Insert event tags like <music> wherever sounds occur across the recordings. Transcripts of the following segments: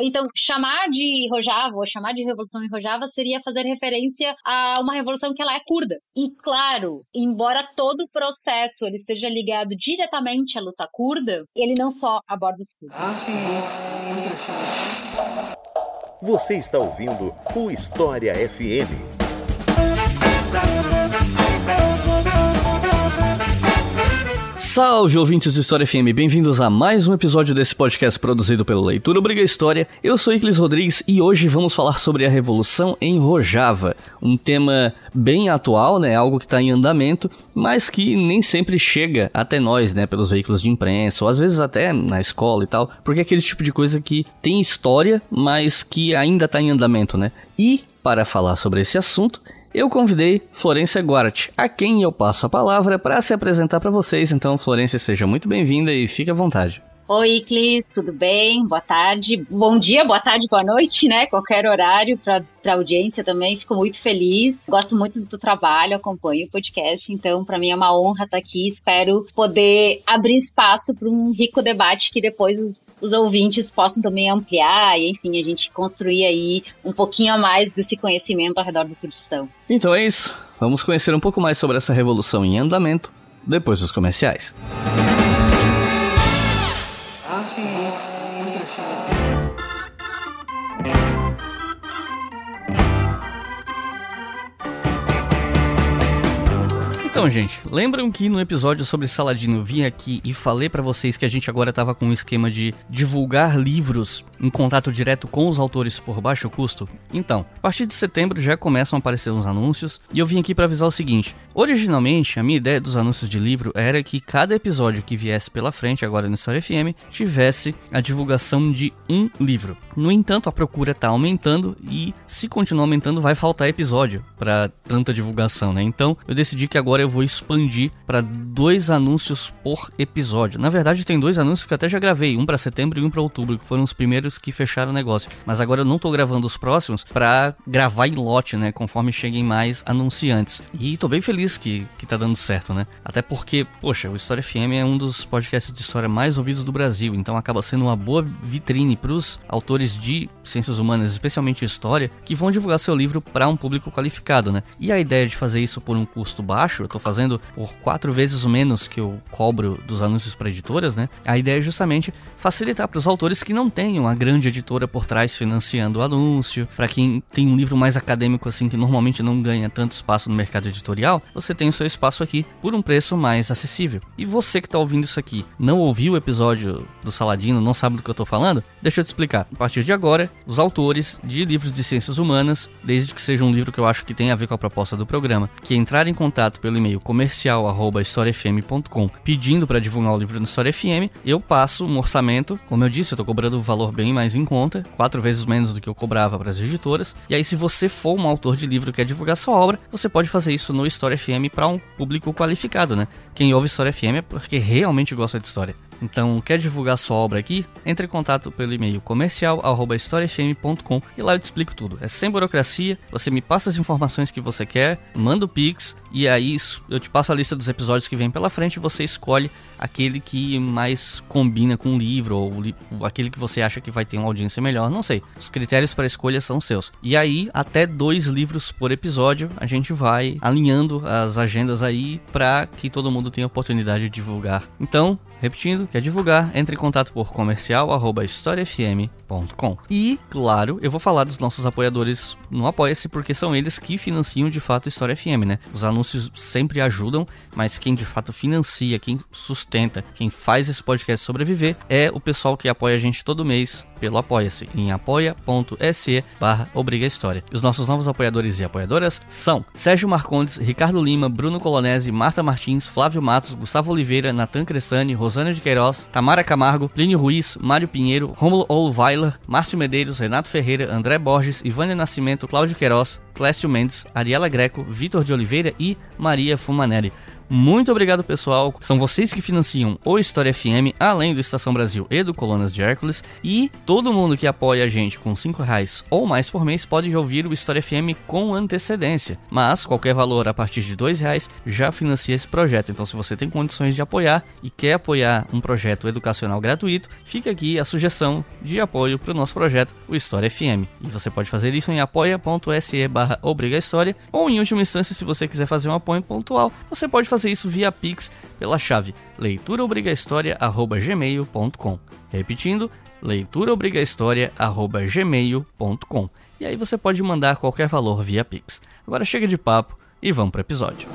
Então, chamar de Rojava ou chamar de Revolução em Rojava seria fazer referência a uma revolução que ela é curda. E claro, embora todo o processo ele seja ligado diretamente à luta curda, ele não só aborda os curdos. Você está ouvindo o História FM. Salve ouvintes do História FM, bem-vindos a mais um episódio desse podcast produzido pelo Leitura Obriga História. Eu sou Iclis Rodrigues e hoje vamos falar sobre a Revolução em Rojava, um tema bem atual, né, algo que está em andamento, mas que nem sempre chega até nós, né, pelos veículos de imprensa ou às vezes até na escola e tal, porque é aquele tipo de coisa que tem história, mas que ainda está em andamento, né? E para falar sobre esse assunto, eu convidei Florência Guart, a quem eu passo a palavra para se apresentar para vocês. Então, Florência, seja muito bem-vinda e fique à vontade. Oi, Clis, tudo bem? Boa tarde. Bom dia, boa tarde, boa noite, né? Qualquer horário para a audiência também. Fico muito feliz. Gosto muito do trabalho, acompanho o podcast. Então, para mim é uma honra estar aqui. Espero poder abrir espaço para um rico debate que depois os, os ouvintes possam também ampliar e, enfim, a gente construir aí um pouquinho a mais desse conhecimento ao redor do Kurdistão. Então é isso. Vamos conhecer um pouco mais sobre essa revolução em andamento depois dos comerciais. Então, gente, lembram que no episódio sobre Saladino vim aqui e falei para vocês que a gente agora tava com um esquema de divulgar livros em contato direto com os autores por baixo custo? Então, a partir de setembro já começam a aparecer uns anúncios e eu vim aqui para avisar o seguinte: originalmente a minha ideia dos anúncios de livro era que cada episódio que viesse pela frente agora no História FM tivesse a divulgação de um livro. No entanto, a procura tá aumentando e se continuar aumentando vai faltar episódio para tanta divulgação, né? Então, eu decidi que agora eu vou expandir para dois anúncios por episódio. Na verdade, tem dois anúncios que eu até já gravei, um para setembro e um para outubro, que foram os primeiros que fecharam o negócio. Mas agora eu não tô gravando os próximos para gravar em lote, né, conforme cheguem mais anunciantes. E tô bem feliz que que tá dando certo, né? Até porque, poxa, o História FM é um dos podcasts de história mais ouvidos do Brasil, então acaba sendo uma boa vitrine para os autores de ciências humanas, especialmente história, que vão divulgar seu livro para um público qualificado, né? E a ideia de fazer isso por um custo baixo, tô fazendo por quatro vezes o menos que eu cobro dos anúncios para editoras, né? A ideia é justamente facilitar para os autores que não tenham a grande editora por trás financiando o anúncio, para quem tem um livro mais acadêmico assim que normalmente não ganha tanto espaço no mercado editorial, você tem o seu espaço aqui por um preço mais acessível. E você que está ouvindo isso aqui, não ouviu o episódio do Saladino, não sabe do que eu estou falando? Deixa eu te explicar. A partir de agora, os autores de livros de ciências humanas, desde que seja um livro que eu acho que tem a ver com a proposta do programa, que entrar em contato pelo e-mail comercial@historiafm.com, pedindo para divulgar o livro no História FM, eu passo um orçamento. Como eu disse, eu tô cobrando um valor bem mais em conta, quatro vezes menos do que eu cobrava para as editoras. E aí, se você for um autor de livro que quer divulgar sua obra, você pode fazer isso no História FM para um público qualificado, né? Quem ouve História FM é porque realmente gosta de história. Então, quer divulgar sua obra aqui? Entre em contato pelo e-mail comercial@historiafm.com e lá eu te explico tudo. É sem burocracia, você me passa as informações que você quer, manda o Pix e aí eu te passo a lista dos episódios que vem pela frente e você escolhe aquele que mais combina com o livro ou aquele que você acha que vai ter uma audiência melhor, não sei. Os critérios para escolha são seus. E aí, até dois livros por episódio, a gente vai alinhando as agendas aí para que todo mundo tenha oportunidade de divulgar. Então, Repetindo, quer divulgar? Entre em contato por comercial@historiafm.com. E, claro, eu vou falar dos nossos apoiadores no Apoia-se porque são eles que financiam de fato a História FM, né? Os anúncios sempre ajudam, mas quem de fato financia, quem sustenta, quem faz esse podcast sobreviver é o pessoal que apoia a gente todo mês pelo Apoia-se em apoia.se barra Obriga História. Os nossos novos apoiadores e apoiadoras são Sérgio Marcondes, Ricardo Lima, Bruno Colonese, Marta Martins, Flávio Matos, Gustavo Oliveira, Natan Crestani, Rosana de Queiroz, Tamara Camargo, Plínio Ruiz, Mário Pinheiro, Romulo Olweiler, Márcio Medeiros, Renato Ferreira, André Borges, Ivânia Nascimento, Cláudio Queiroz, Clécio Mendes, Ariela Greco, Vitor de Oliveira e Maria Fumanelli. Muito obrigado, pessoal. São vocês que financiam o História FM, além do Estação Brasil e do Colunas de Hércules. E todo mundo que apoia a gente com 5 reais ou mais por mês pode ouvir o História FM com antecedência. Mas qualquer valor a partir de 2 reais já financia esse projeto. Então, se você tem condições de apoiar e quer apoiar um projeto educacional gratuito, fica aqui a sugestão de apoio para o nosso projeto, o História FM. E você pode fazer isso em apoia.se barra ou em última instância, se você quiser fazer um apoio pontual, você pode fazer isso via Pix pela chave leituraobrigahistoria@gmail.com. Repetindo, leituraobrigahistoria@gmail.com. E aí você pode mandar qualquer valor via Pix. Agora chega de papo e vamos para o episódio.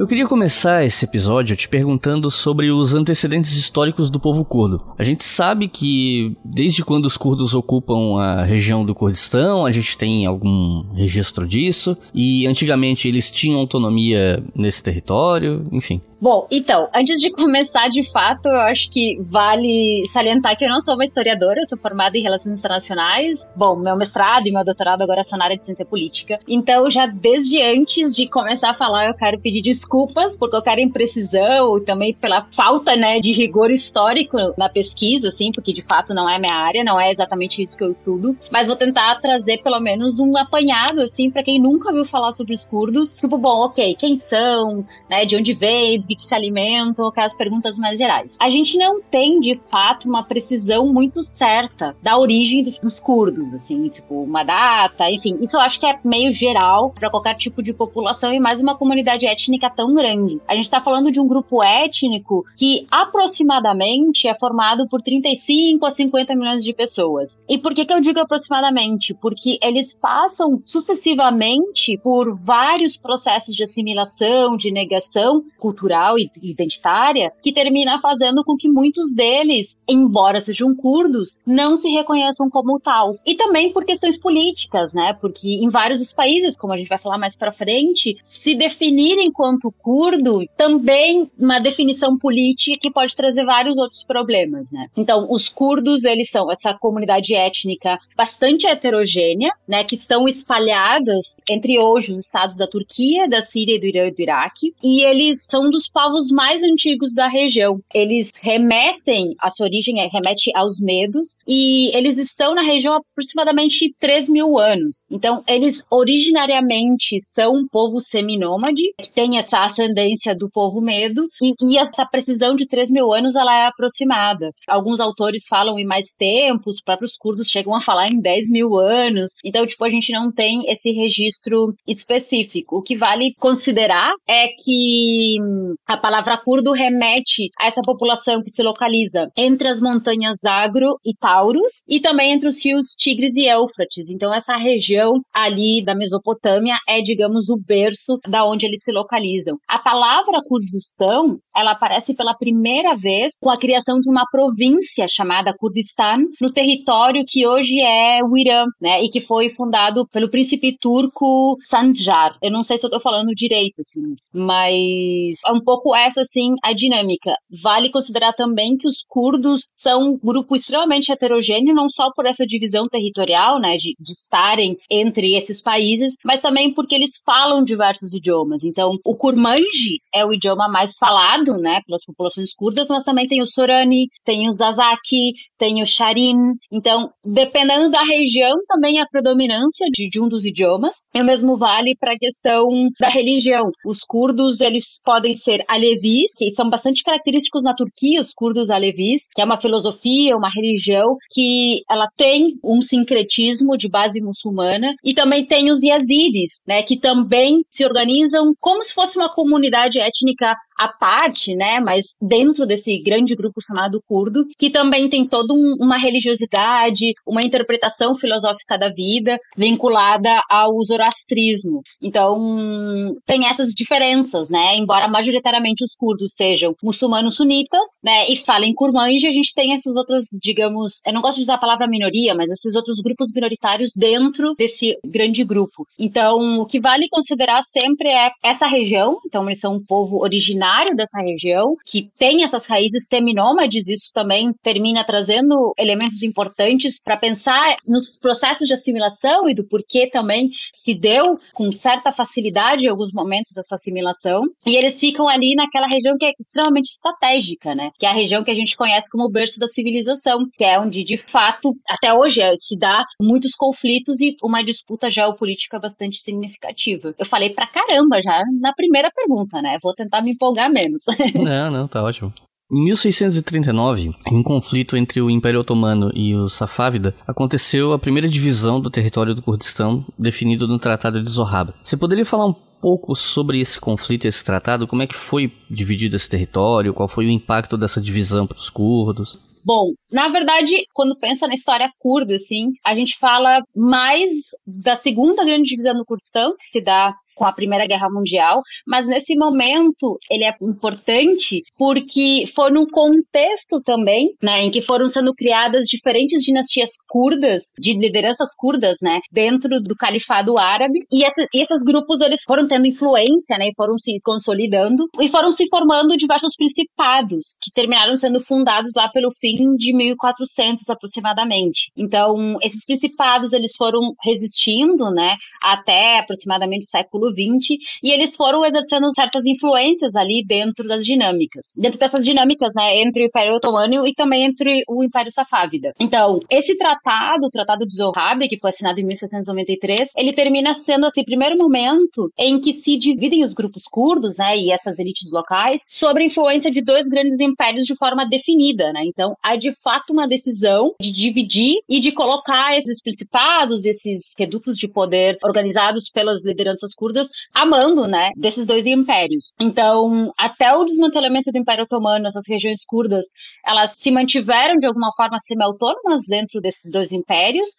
Eu queria começar esse episódio te perguntando sobre os antecedentes históricos do povo curdo. A gente sabe que desde quando os curdos ocupam a região do Kurdistão, a gente tem algum registro disso, e antigamente eles tinham autonomia nesse território, enfim. Bom, então, antes de <laughs> começar de fato, eu acho que vale salientar que eu não sou uma historiadora, eu sou formada em Relações Internacionais. Bom, meu mestrado e meu doutorado agora são na área de Ciência Política. Então, já desde antes de começar a falar, eu quero pedir desculpas por qualquer imprecisão e também pela falta, né, de rigor histórico na pesquisa, assim, porque de fato não é minha área, não é exatamente isso que eu estudo. Mas vou tentar trazer pelo menos um apanhado, assim, para quem nunca ouviu falar sobre os curdos. Tipo, bom, ok, quem são, né, de onde vêm, que se alimentam, aquelas perguntas mais gerais. A gente não tem, de fato, uma precisão muito certa da origem dos, dos curdos, assim, tipo, uma data, enfim. Isso eu acho que é meio geral para qualquer tipo de população e mais uma comunidade étnica tão grande. A gente está falando de um grupo étnico que aproximadamente é formado por 35 a 50 milhões de pessoas. E por que, que eu digo aproximadamente? Porque eles passam sucessivamente por vários processos de assimilação, de negação cultural e identitária que termina fazendo com que muitos deles, embora sejam curdos, não se reconheçam como tal. E também por questões políticas, né? Porque em vários dos países, como a gente vai falar mais para frente, se definir enquanto curdo também uma definição política que pode trazer vários outros problemas, né? Então, os curdos, eles são essa comunidade étnica bastante heterogênea, né, que estão espalhadas entre hoje os estados da Turquia, da Síria, do Irã e do Iraque, e eles são dos povos mais antigos da região. Eles remetem, a sua origem é, remete aos medos, e eles estão na região há aproximadamente 3 mil anos. Então, eles originariamente são um povo seminômade, que tem essa ascendência do povo medo, e, e essa precisão de 3 mil anos ela é aproximada. Alguns autores falam em mais tempo, os próprios curdos chegam a falar em 10 mil anos. Então, tipo, a gente não tem esse registro específico. O que vale considerar é que a palavra curdo remete a essa população que se localiza entre as montanhas Agro e Taurus e também entre os rios Tigres e Éufrates. Então essa região ali da Mesopotâmia é, digamos, o berço da onde eles se localizam. A palavra Kurdistão, ela aparece pela primeira vez com a criação de uma província chamada Kurdistan no território que hoje é o Irã, né, e que foi fundado pelo príncipe turco Sanjar. Eu não sei se eu tô falando direito assim, mas é um pouco essa, assim, a dinâmica. Vale considerar também que os curdos são um grupo extremamente heterogêneo, não só por essa divisão territorial, né, de, de estarem entre esses países, mas também porque eles falam diversos idiomas. Então, o kurmanji é o idioma mais falado, né, pelas populações curdas, mas também tem o sorani, tem o zazaki, tem o charin. Então, dependendo da região, também a predominância de, de um dos idiomas. E o mesmo vale para a questão da religião. Os curdos, eles podem ser alevis, que são bastante característicos na Turquia, os curdos alevis, que é uma filosofia, uma religião que ela tem um sincretismo de base muçulmana, e também tem os yazidis, né, que também se organizam como se fosse uma comunidade étnica à parte, né, mas dentro desse grande grupo chamado curdo, que também tem toda um, uma religiosidade, uma interpretação filosófica da vida vinculada ao zoroastrismo. Então, tem essas diferenças, né, embora majoritariamente os curdos sejam muçulmanos sunitas, né, e falem kurmanji, a gente tem essas outras, digamos, eu não gosto de usar a palavra minoria, mas esses outros grupos minoritários dentro desse grande grupo. Então, o que vale considerar sempre é essa região, então eles são um povo originário originário dessa região, que tem essas raízes seminômades, isso também termina trazendo elementos importantes para pensar nos processos de assimilação e do porquê também se deu com certa facilidade em alguns momentos essa assimilação. E eles ficam ali naquela região que é extremamente estratégica, né? Que é a região que a gente conhece como o berço da civilização, que é onde de fato até hoje é, se dá muitos conflitos e uma disputa geopolítica bastante significativa. Eu falei pra caramba já na primeira pergunta, né? Vou tentar me empolgar menos. <laughs> não, não, tá ótimo. Em 1639, em um conflito entre o Império Otomano e o Safávida, aconteceu a primeira divisão do território do Kurdistão, definido no Tratado de Zohrab. Você poderia falar um pouco sobre esse conflito, esse tratado? Como é que foi dividido esse território? Qual foi o impacto dessa divisão para os curdos? Bom, na verdade, quando pensa na história curda, assim, a gente fala mais da segunda grande divisão do Kurdistão, que se dá com a Primeira Guerra Mundial, mas nesse momento ele é importante porque foi num contexto também, né, em que foram sendo criadas diferentes dinastias curdas, de lideranças curdas, né, dentro do califado árabe, e, essa, e esses grupos eles foram tendo influência, né, e foram se consolidando e foram se formando diversos principados que terminaram sendo fundados lá pelo fim de 1400 aproximadamente. Então, esses principados eles foram resistindo, né, até aproximadamente o século XX, e eles foram exercendo certas influências ali dentro das dinâmicas. Dentro dessas dinâmicas, né, entre o Império Otomano e também entre o Império Safávida. Então, esse tratado, o Tratado de Zohrab, que foi assinado em 1693, ele termina sendo, assim, primeiro momento em que se dividem os grupos curdos, né, e essas elites locais, sobre a influência de dois grandes impérios de forma definida, né. Então, há de fato uma decisão de dividir e de colocar esses principados, esses redutos de poder organizados pelas lideranças curdas amando, né, desses dois impérios. Então, até o desmantelamento do Império Otomano, essas regiões curdas, elas se mantiveram de alguma forma semi-autônomas dentro desses dois impérios,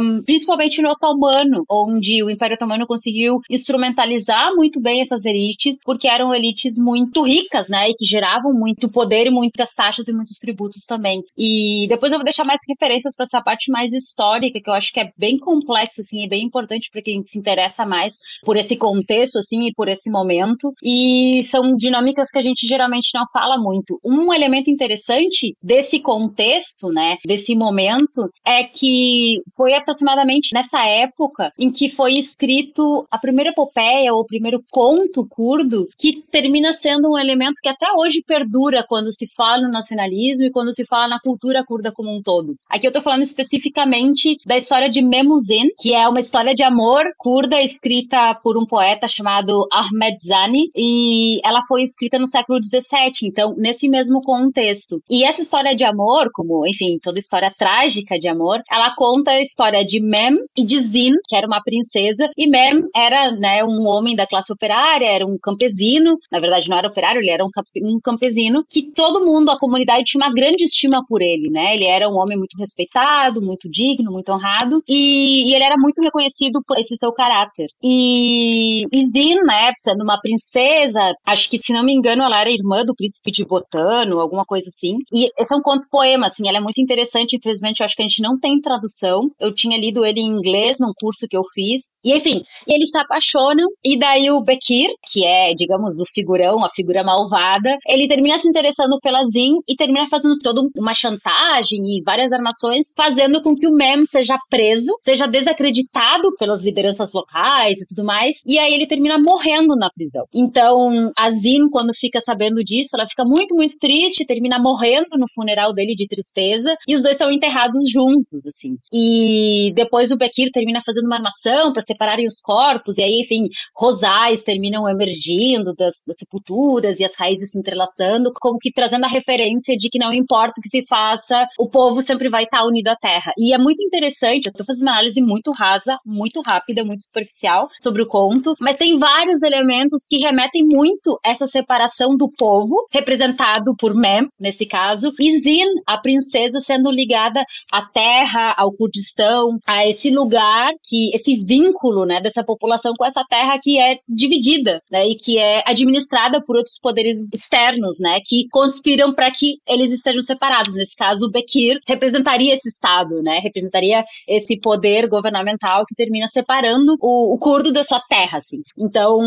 um, principalmente no Otomano, onde o Império Otomano conseguiu instrumentalizar muito bem essas elites, porque eram elites muito ricas, né, e que geravam muito poder e muitas taxas e muitos tributos também. E depois eu vou deixar mais referências para essa parte mais histórica, que eu acho que é bem complexa, assim, e bem importante para quem se interessa mais por esse contexto, assim, e por esse momento. E são dinâmicas que a gente geralmente não fala muito. Um elemento interessante desse contexto, né, desse momento, é que foi aproximadamente nessa época em que foi escrito a primeira epopeia, ou o primeiro conto curdo, que termina sendo um elemento que até hoje perdura quando se fala no nacionalismo e quando se fala na cultura curda como um todo. Aqui eu tô falando especificamente da história de Memuzin, que é uma história de amor curda escrita por um poeta chamado Ahmed Zani, e ela foi escrita no século XVII, então, nesse mesmo contexto. E essa história de amor, como, enfim, toda história trágica de amor, ela conta a história de Mem e de Zin, que era uma princesa, e Mem era, né, um homem da classe operária, era um campesino, na verdade não era operário, ele era um, um campesino, que todo mundo, a comunidade tinha uma grande estima por ele, né, ele era um homem muito respeitado, muito digno, muito honrado, e, e ele era muito reconhecido por esse seu caráter. E e Zin, né, sendo uma princesa, acho que, se não me engano, ela era irmã do príncipe de Botano, alguma coisa assim. E esse é um conto poema, assim, ela é muito interessante, infelizmente eu acho que a gente não tem tradução. Eu tinha lido ele em inglês num curso que eu fiz. E enfim, eles se apaixonam, e daí o Bekir, que é, digamos, o figurão, a figura malvada, ele termina se interessando pela Zin e termina fazendo toda uma chantagem e várias armações, fazendo com que o Mem seja preso, seja desacreditado pelas lideranças locais e tudo mais, e aí ele termina morrendo na prisão. Então, a Zin, quando fica sabendo disso, ela fica muito, muito triste, termina morrendo no funeral dele de tristeza, e os dois são enterrados juntos, assim. E depois o Bekir termina fazendo uma armação para separarem os corpos, e aí, enfim, rosais terminam emergindo das, das sepulturas e as raízes se entrelaçando, como que trazendo a referência de que não importa o que se faça, o povo sempre vai estar unido à terra. E é muito interessante, eu tô fazendo uma análise muito rasa, muito rápida, muito superficial sobre o conto, mas tem vários elementos que remetem muito a essa separação do povo, representado por Mem, nesse caso, e Zin, a princesa, sendo ligada à terra, ao Kurdistão, a esse lugar que, esse vínculo, né, dessa população com essa terra que é dividida, né, e que é administrada por outros poderes externos, né, que conspiram para que eles estejam separados. Nesse caso, o Bekir representaria esse estado, né, representaria esse poder governamental que termina separando o, o curdo da sua terra terra, assim. Então,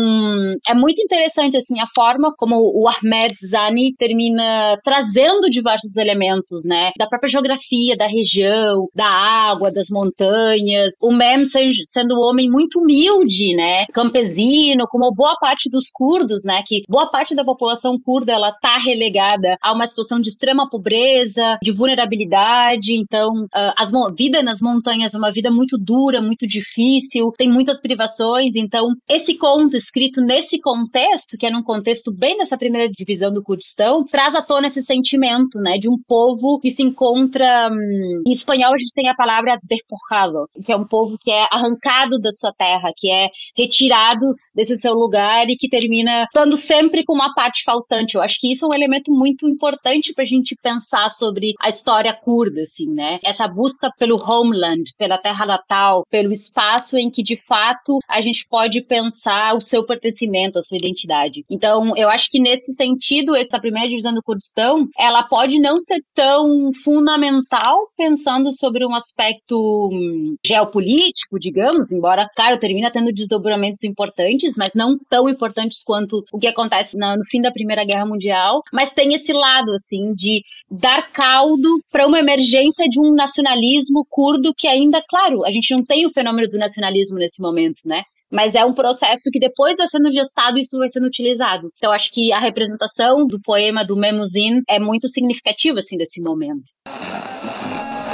é muito interessante, assim, a forma como o Ahmed Zani termina trazendo diversos elementos, né? Da própria geografia da região, da água, das montanhas. O Mem sendo um homem muito humilde, né? Campesino, como boa parte dos curdos, né? Que boa parte da população curda, ela tá relegada a uma situação de extrema pobreza, de vulnerabilidade. Então, uh, as vida nas montanhas é uma vida muito dura, muito difícil, tem muitas privações. Então, esse conto escrito nesse contexto, que é num contexto bem dessa primeira divisão do Kurdistão, traz à tona esse sentimento, né, de um povo que se encontra. Hum, em espanhol, a gente tem a palavra despojado, que é um povo que é arrancado da sua terra, que é retirado desse seu lugar e que termina estando sempre com uma parte faltante. Eu acho que isso é um elemento muito importante para a gente pensar sobre a história curda, assim, né? Essa busca pelo homeland, pela terra natal, pelo espaço em que de fato a gente pode pensar o seu pertencimento, a sua identidade. Então, eu acho que nesse sentido, essa primeira divisão do Kurdistão, ela pode não ser tão fundamental pensando sobre um aspecto hum, geopolítico, digamos, embora, claro, termina tendo desdobramentos importantes, mas não tão importantes quanto o que acontece no fim da Primeira Guerra Mundial, mas tem esse lado, assim, de dar caldo para uma emergência de um nacionalismo curdo que ainda, claro, a gente não tem o fenômeno do nacionalismo nesse momento, né? Mas é um processo que depois vai sendo gestado e isso vai sendo utilizado. Então acho que a representação do poema do Memuzin é muito significativa assim desse momento.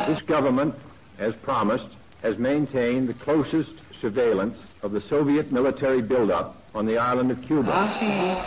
This government, as promised, has maintained the closest surveillance of the Soviet military buildup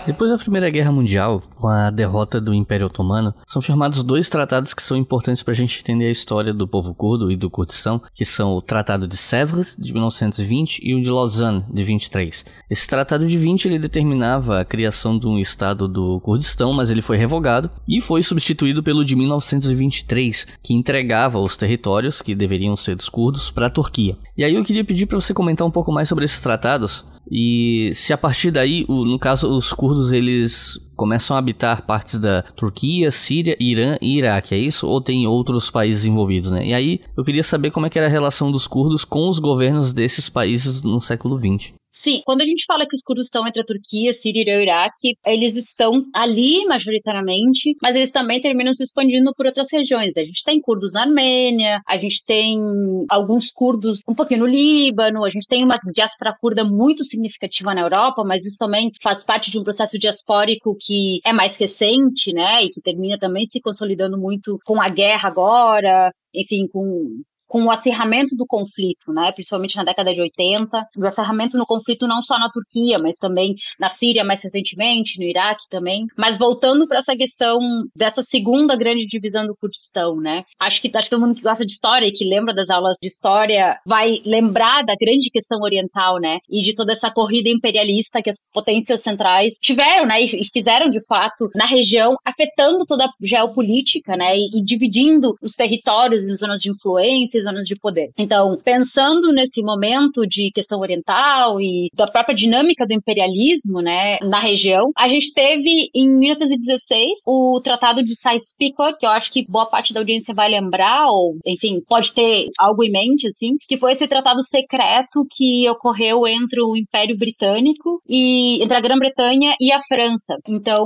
depois da Primeira Guerra Mundial, com a derrota do Império Otomano, são firmados dois tratados que são importantes para a gente entender a história do povo curdo e do Kurdistão, que são o Tratado de Sèvres, de 1920, e o de Lausanne, de 23. Esse Tratado de 20 ele determinava a criação de um Estado do Kurdistão, mas ele foi revogado e foi substituído pelo de 1923, que entregava os territórios que deveriam ser dos curdos para a Turquia. E aí eu queria pedir para você comentar um pouco mais sobre esses tratados, e se a partir daí, o, no caso, os curdos eles começam a habitar partes da Turquia, Síria, Irã e Iraque, é isso? Ou tem outros países envolvidos, né? E aí eu queria saber como é que era a relação dos curdos com os governos desses países no século XX. Sim, quando a gente fala que os curdos estão entre a Turquia, Síria e o Iraque, eles estão ali majoritariamente, mas eles também terminam se expandindo por outras regiões. A gente tem curdos na Armênia, a gente tem alguns curdos um pouquinho no Líbano, a gente tem uma diáspora curda muito significativa na Europa, mas isso também faz parte de um processo diaspórico que é mais recente, né, e que termina também se consolidando muito com a guerra agora, enfim, com com o acirramento do conflito, né, principalmente na década de 80, do acirramento no conflito não só na Turquia, mas também na Síria mais recentemente, no Iraque também. Mas voltando para essa questão dessa segunda grande divisão do Kurdistão, né? Acho que, todo mundo que gosta de história e que lembra das aulas de história vai lembrar da grande questão oriental, né? E de toda essa corrida imperialista que as potências centrais tiveram, né? E, fizeram de fato na região, afetando toda a geopolítica, né? E, e dividindo os territórios em zonas de influência zonas de poder. Então, pensando nesse momento de questão oriental e da própria dinâmica do imperialismo, né, na região, a gente teve em 1916 o Tratado de Sykes-Picot, que eu acho que boa parte da audiência vai lembrar, ou, enfim, pode ter algo em mente, assim, que foi esse tratado secreto que ocorreu entre o Império Britânico e entre a Grã-Bretanha e a França. Então,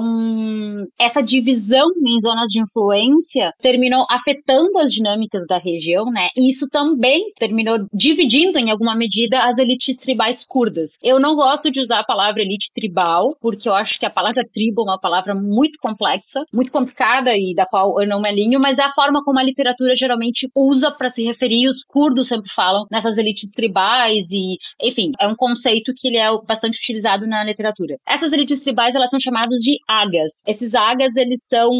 essa divisão em zonas de influência terminou afetando as dinâmicas da região, né? Isso também terminou dividindo, em alguma medida, as elites tribais curdas. Eu não gosto de usar a palavra elite tribal, porque eu acho que a palavra tribo é uma palavra muito complexa, muito complicada e da qual eu não me alinho, mas é a forma como a literatura geralmente usa para se referir, os curdos sempre falam nessas elites tribais e, enfim, é um conceito que ele é bastante utilizado na literatura. Essas elites tribais, elas são chamadas de agas. Esses agas, eles são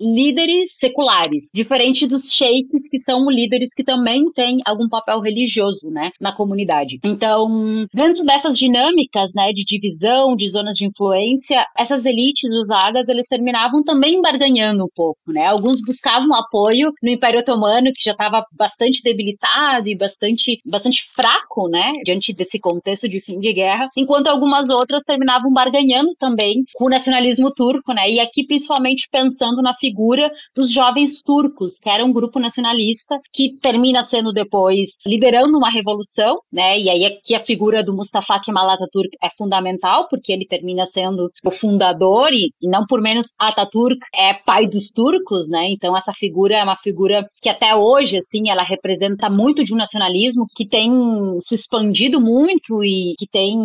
líderes seculares, diferente dos sheiks, que são líderes que também têm algum papel religioso, né, na comunidade. Então, dentro dessas dinâmicas, né, de divisão, de zonas de influência, essas elites, os agas, eles terminavam também barganhando um pouco, né? Alguns buscavam apoio no Império Otomano, que já estava bastante debilitado e bastante, bastante fraco, né, diante desse contexto de fim de guerra, enquanto algumas outras terminavam barganhando também com o nacionalismo turco, né? E aqui principalmente pensando na figura dos jovens turcos, que era um grupo nacionalista que termina sendo depois liderando uma revolução, né? E aí aqui a figura do Mustafa Kemal Atatürk é fundamental, porque ele termina sendo o fundador e, e não por menos Atatürk é pai dos turcos, né? Então essa figura é uma figura que até hoje, assim, ela representa muito de um nacionalismo que tem se expandido muito e que tem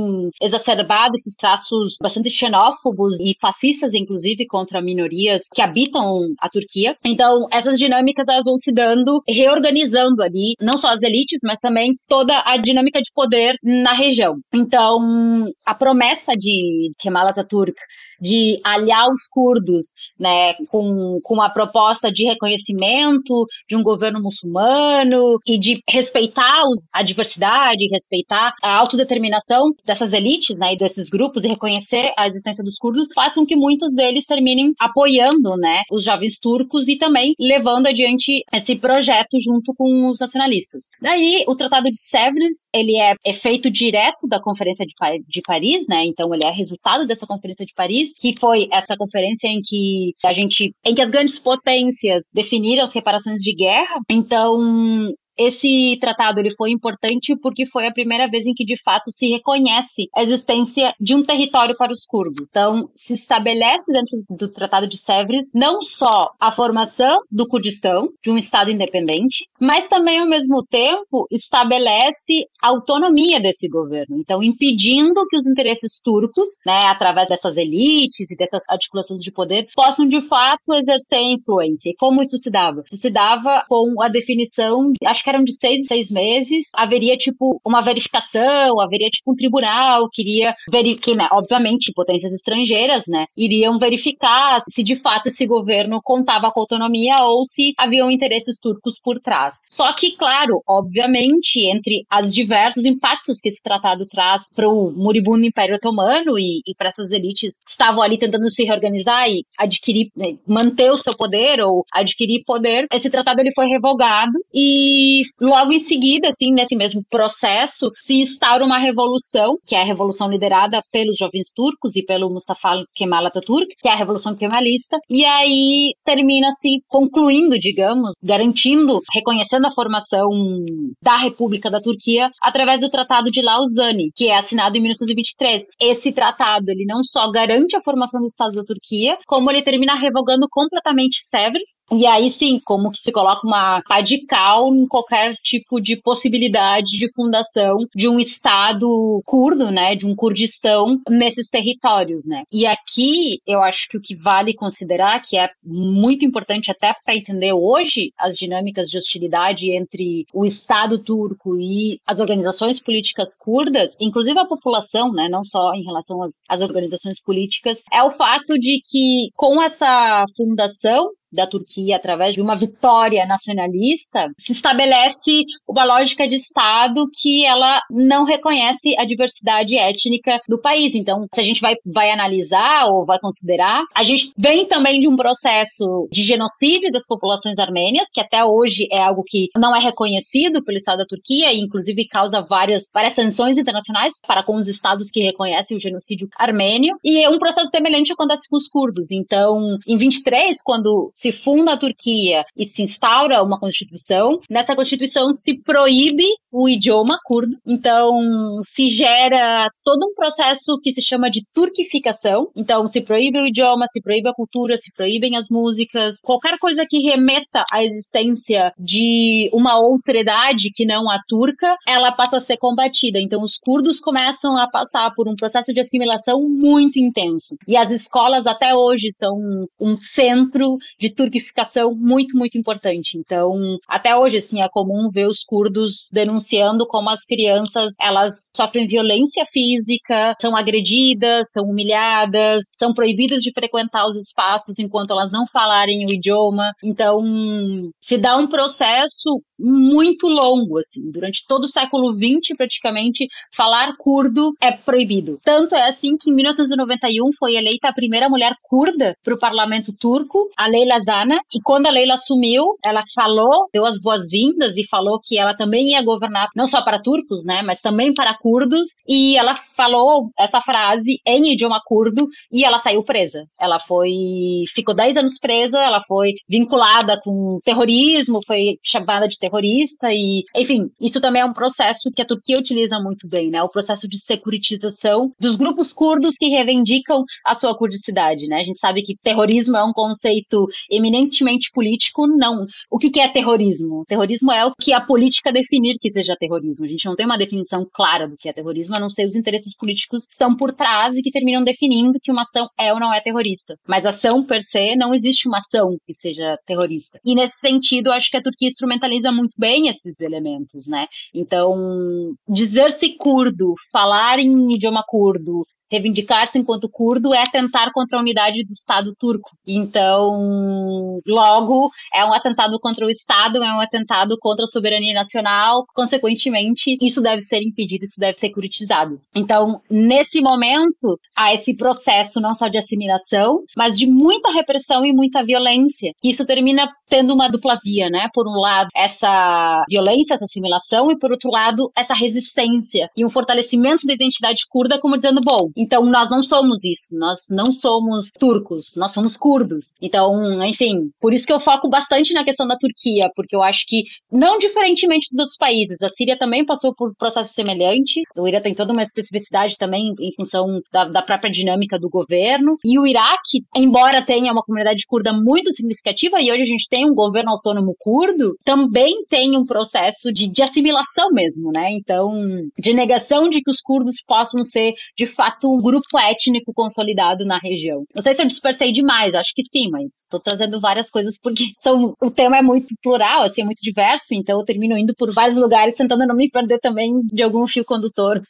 exacerbado esses traços bastante xenófobos e fascistas, inclusive, contra minorias que habitam a Turquia. Então, essas dinâmicas elas vão se dando, reorganizando ali, não só as elites, mas também toda a dinâmica de poder na região. Então, a promessa de Kemal Atatürk de aliar os curdos né, com, com a proposta de reconhecimento de um governo muçulmano e de respeitar a diversidade, respeitar a autodeterminação dessas elites né, e desses grupos e reconhecer a existência dos curdos, faz com que muitos deles terminem apoiando né, os jovens turcos e também levando adiante esse projeto junto com os nacionalistas. Daí, o Tratado de Sèvres, ele é efeito direto da Conferência de, de Paris, né, então ele é resultado dessa Conferência de Paris, Que foi essa conferência em que a gente, em que as grandes potências definiram as reparações de guerra. Então, esse tratado ele foi importante porque foi a primeira vez em que de fato se reconhece a existência de um território para os curdos. Então, se estabelece dentro do Tratado de Sèvres não só a formação do Kurdistão, de um estado independente, mas também ao mesmo tempo estabelece a autonomia desse governo. Então, impedindo que os interesses turcos, né, através dessas elites e dessas articulações de poder, possam de fato exercer influência. E como isso se dava? Isso se dava com a definição, acho que eram de seis em seis meses, haveria, tipo, uma verificação, haveria, tipo, um tribunal que iria verificar, né, obviamente, potências estrangeiras, né, iriam verificar se de fato esse governo contava com autonomia ou se haviam interesses turcos por trás. Só que, claro, obviamente, entre os diversos impactos que esse tratado traz para o moribundo Império Otomano e, e para essas elites que estavam ali tentando se reorganizar e adquirir, né, manter o seu poder ou adquirir poder, esse tratado ele foi revogado e logo em seguida, assim, nesse mesmo processo, se instaura uma revolução, que é a revolução liderada pelos jovens turcos e pelo Mustafa Kemal Atatürk, que é a revolução kemalista, e aí termina-se concluindo, digamos, garantindo, reconhecendo a formação da República da Turquia através do Tratado de Lausanne, que é assinado em 1923. Esse tratado, ele não só garante a formação do Estado da Turquia, como ele termina revogando completamente Sèvres, e aí sim, como que se coloca uma pá de cal em qualquer qualquer tipo de possibilidade de fundação de um Estado curdo, né, de um Kurdistão nesses territórios, né. E aqui eu acho que o que vale considerar, que é muito importante até para entender hoje as dinâmicas de hostilidade entre o Estado turco e as organizações políticas curdas, inclusive a população, né, não só em relação às, às organizações políticas, é o fato de que com essa fundação da Turquia através de uma vitória nacionalista, se estabelece uma lógica de Estado que ela não reconhece a diversidade étnica do país. Então, se a gente vai, vai analisar ou vai considerar, a gente vem também de um processo de genocídio das populações armênias, que até hoje é algo que não é reconhecido pelo Estado da Turquia e, inclusive, causa várias, várias sanções internacionais para com os estados que reconhecem o genocídio armênio. E é um processo semelhante acontece com os curdos. Então, em 23, quando se funda a Turquia e se instaura uma constituição, nessa constituição se proíbe o idioma curdo. Então, se gera todo um processo que se chama de turquificação. Então, se proíbe o idioma, se proíbe a cultura, se proíbem as músicas, qualquer coisa que remeta à existência de uma outredade que não a turca, ela passa a ser combatida. Então, os curdos começam a passar por um processo de assimilação muito intenso. E as escolas até hoje são um centro de turquificação muito, muito importante. Então, até hoje, assim, é comum ver os curdos denunciando como as crianças, elas sofrem violência física, são agredidas, são humilhadas, são proibidas de frequentar os espaços enquanto elas não falarem o idioma. Então, se dá um processo muito longo, assim, durante todo o século XX, praticamente, falar curdo é proibido. Tanto é assim que em 1991 foi eleita a primeira mulher curda para o parlamento turco, a Leila Zana, e quando a Leila assumiu, ela falou, deu as boas-vindas e falou que ela também ia governar não só para turcos, né, mas também para curdos, e ela falou essa frase em idioma curdo e ela saiu presa. Ela foi ficou 10 anos presa, ela foi vinculada com terrorismo, foi chamada de terrorista e, enfim, isso também é um processo que a Turquia utiliza muito bem, né? O processo de securitização dos grupos curdos que reivindicam a sua curdicidade, né? A gente sabe que terrorismo é um conceito eminentemente político, não. O que é terrorismo? Terrorismo é o que a política definir que seja terrorismo. A gente não tem uma definição clara do que é terrorismo, a não ser os interesses políticos que estão por trás e que terminam definindo que uma ação é ou não é terrorista. Mas ação per se, não existe uma ação que seja terrorista. E nesse sentido, acho que a Turquia instrumentaliza muito bem esses elementos, né? Então, dizer-se curdo, falar em idioma curdo, reivindicar-se enquanto curdo é atentar contra a unidade do Estado turco. Então, logo, é um atentado contra o Estado, é um atentado contra a soberania nacional, consequentemente, isso deve ser impedido, isso deve ser curitizado. Então, nesse momento, há esse processo não só de assimilação, mas de muita repressão e muita violência. Isso termina tendo uma dupla via, né? Por um lado, essa violência, essa assimilação, e por outro lado, essa resistência e um fortalecimento da identidade curda, como dizendo, bom, então, nós não somos isso, nós não somos turcos, nós somos curdos. Então, enfim, por isso que eu foco bastante na questão da Turquia, porque eu acho que, não diferentemente dos outros países, a Síria também passou por um processo semelhante, o Irã tem toda uma especificidade também em função da, da própria dinâmica do governo, e o Iraque, embora tenha uma comunidade curda muito significativa, e hoje a gente tem um governo autônomo curdo, também tem um processo de, de assimilação mesmo, né? Então, de negação de que os curdos possam ser, de fato, um grupo étnico consolidado na região. Não sei se eu dispersei demais, acho que sim, mas estou trazendo várias coisas porque <laughs> são, o tema é muito plural, assim, é muito diverso, então eu termino indo por vários lugares tentando não me perder também de algum fio condutor.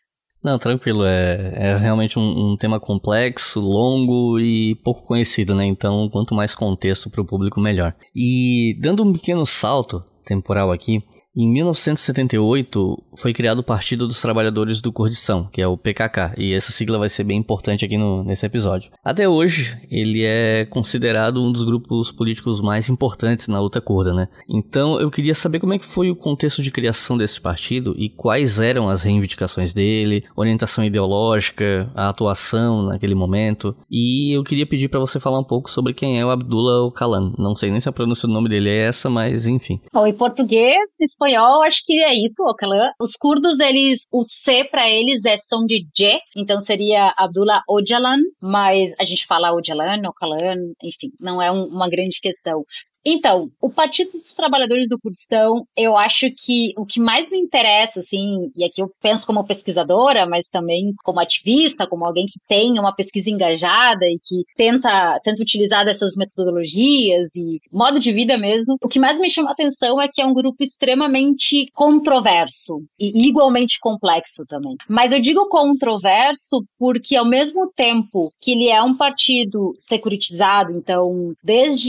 Não, tranquilo, é, é realmente um, um, tema complexo, longo e pouco conhecido, né? Então, quanto mais contexto para o público, melhor. E dando um pequeno salto temporal aqui, em 1978 foi criado o Partido dos Trabalhadores do Kurdistão, que é o PKK, e essa sigla vai ser bem importante aqui no, nesse episódio. Até hoje, ele é considerado um dos grupos políticos mais importantes na luta curda, né? Então, eu queria saber como é que foi o contexto de criação desse partido e quais eram as reivindicações dele, orientação ideológica, a atuação naquele momento. E eu queria pedir para você falar um pouco sobre quem é o Abdullah Öcalan. Não sei nem se a pronúncia do nome dele é essa, mas enfim. Bom, em português, espanhol, acho que é isso, Ocalan. Os curdos, eles, o C para eles é som de J, então seria Abdullah Ocalan, mas a gente fala Ocalan, Ocalan, enfim, não é um, uma grande questão. Então, o Partido dos Trabalhadores do Kurdistão, eu acho que o que mais me interessa, assim, e aqui eu penso como pesquisadora, mas também como ativista, como alguém que tem uma pesquisa engajada e que tenta, tenta utilizar dessas metodologias e modo de vida mesmo, o que mais me chama a atenção é que é um grupo extremamente controverso e igualmente complexo também. Mas eu digo controverso porque, ao mesmo tempo que ele é um partido securitizado, então, desde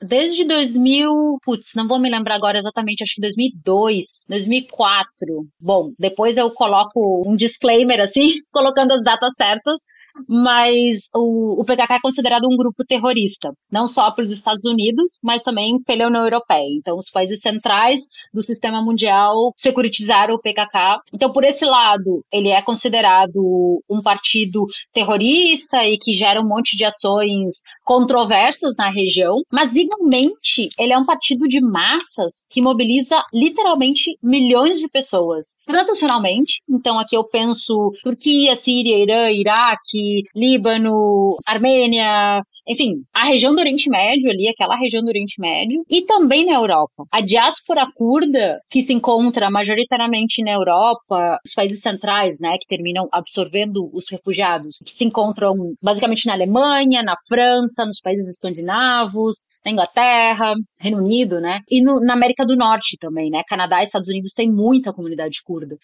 desde 2000, putz, não vou me lembrar agora exatamente, acho que 2002, 2004. Bom, depois eu coloco um disclaimer assim, <laughs> colocando as datas certas, mas o, o PKK é considerado um grupo terrorista, não só pelos Estados Unidos, mas também pela União Europeia. Então, os países centrais do sistema mundial securitizaram o PKK. Então, por esse lado, ele é considerado um partido terrorista e que gera um monte de ações controversas na região, mas igualmente ele é um partido de massas que mobiliza literalmente milhões de pessoas transnacionalmente. Então, aqui eu penso Turquia, Síria, Irã, Iraque, Líbano, Armênia, enfim, a região do Oriente Médio ali, aquela região do Oriente Médio, e também na Europa. A diáspora curda, que se encontra majoritariamente na Europa, os países centrais, né, que terminam absorvendo os refugiados, que se encontram basicamente na Alemanha, na França, nos países escandinavos, na Inglaterra, Reino Unido, né, e no, na América do Norte também, né, Canadá e Estados Unidos têm muita comunidade curda.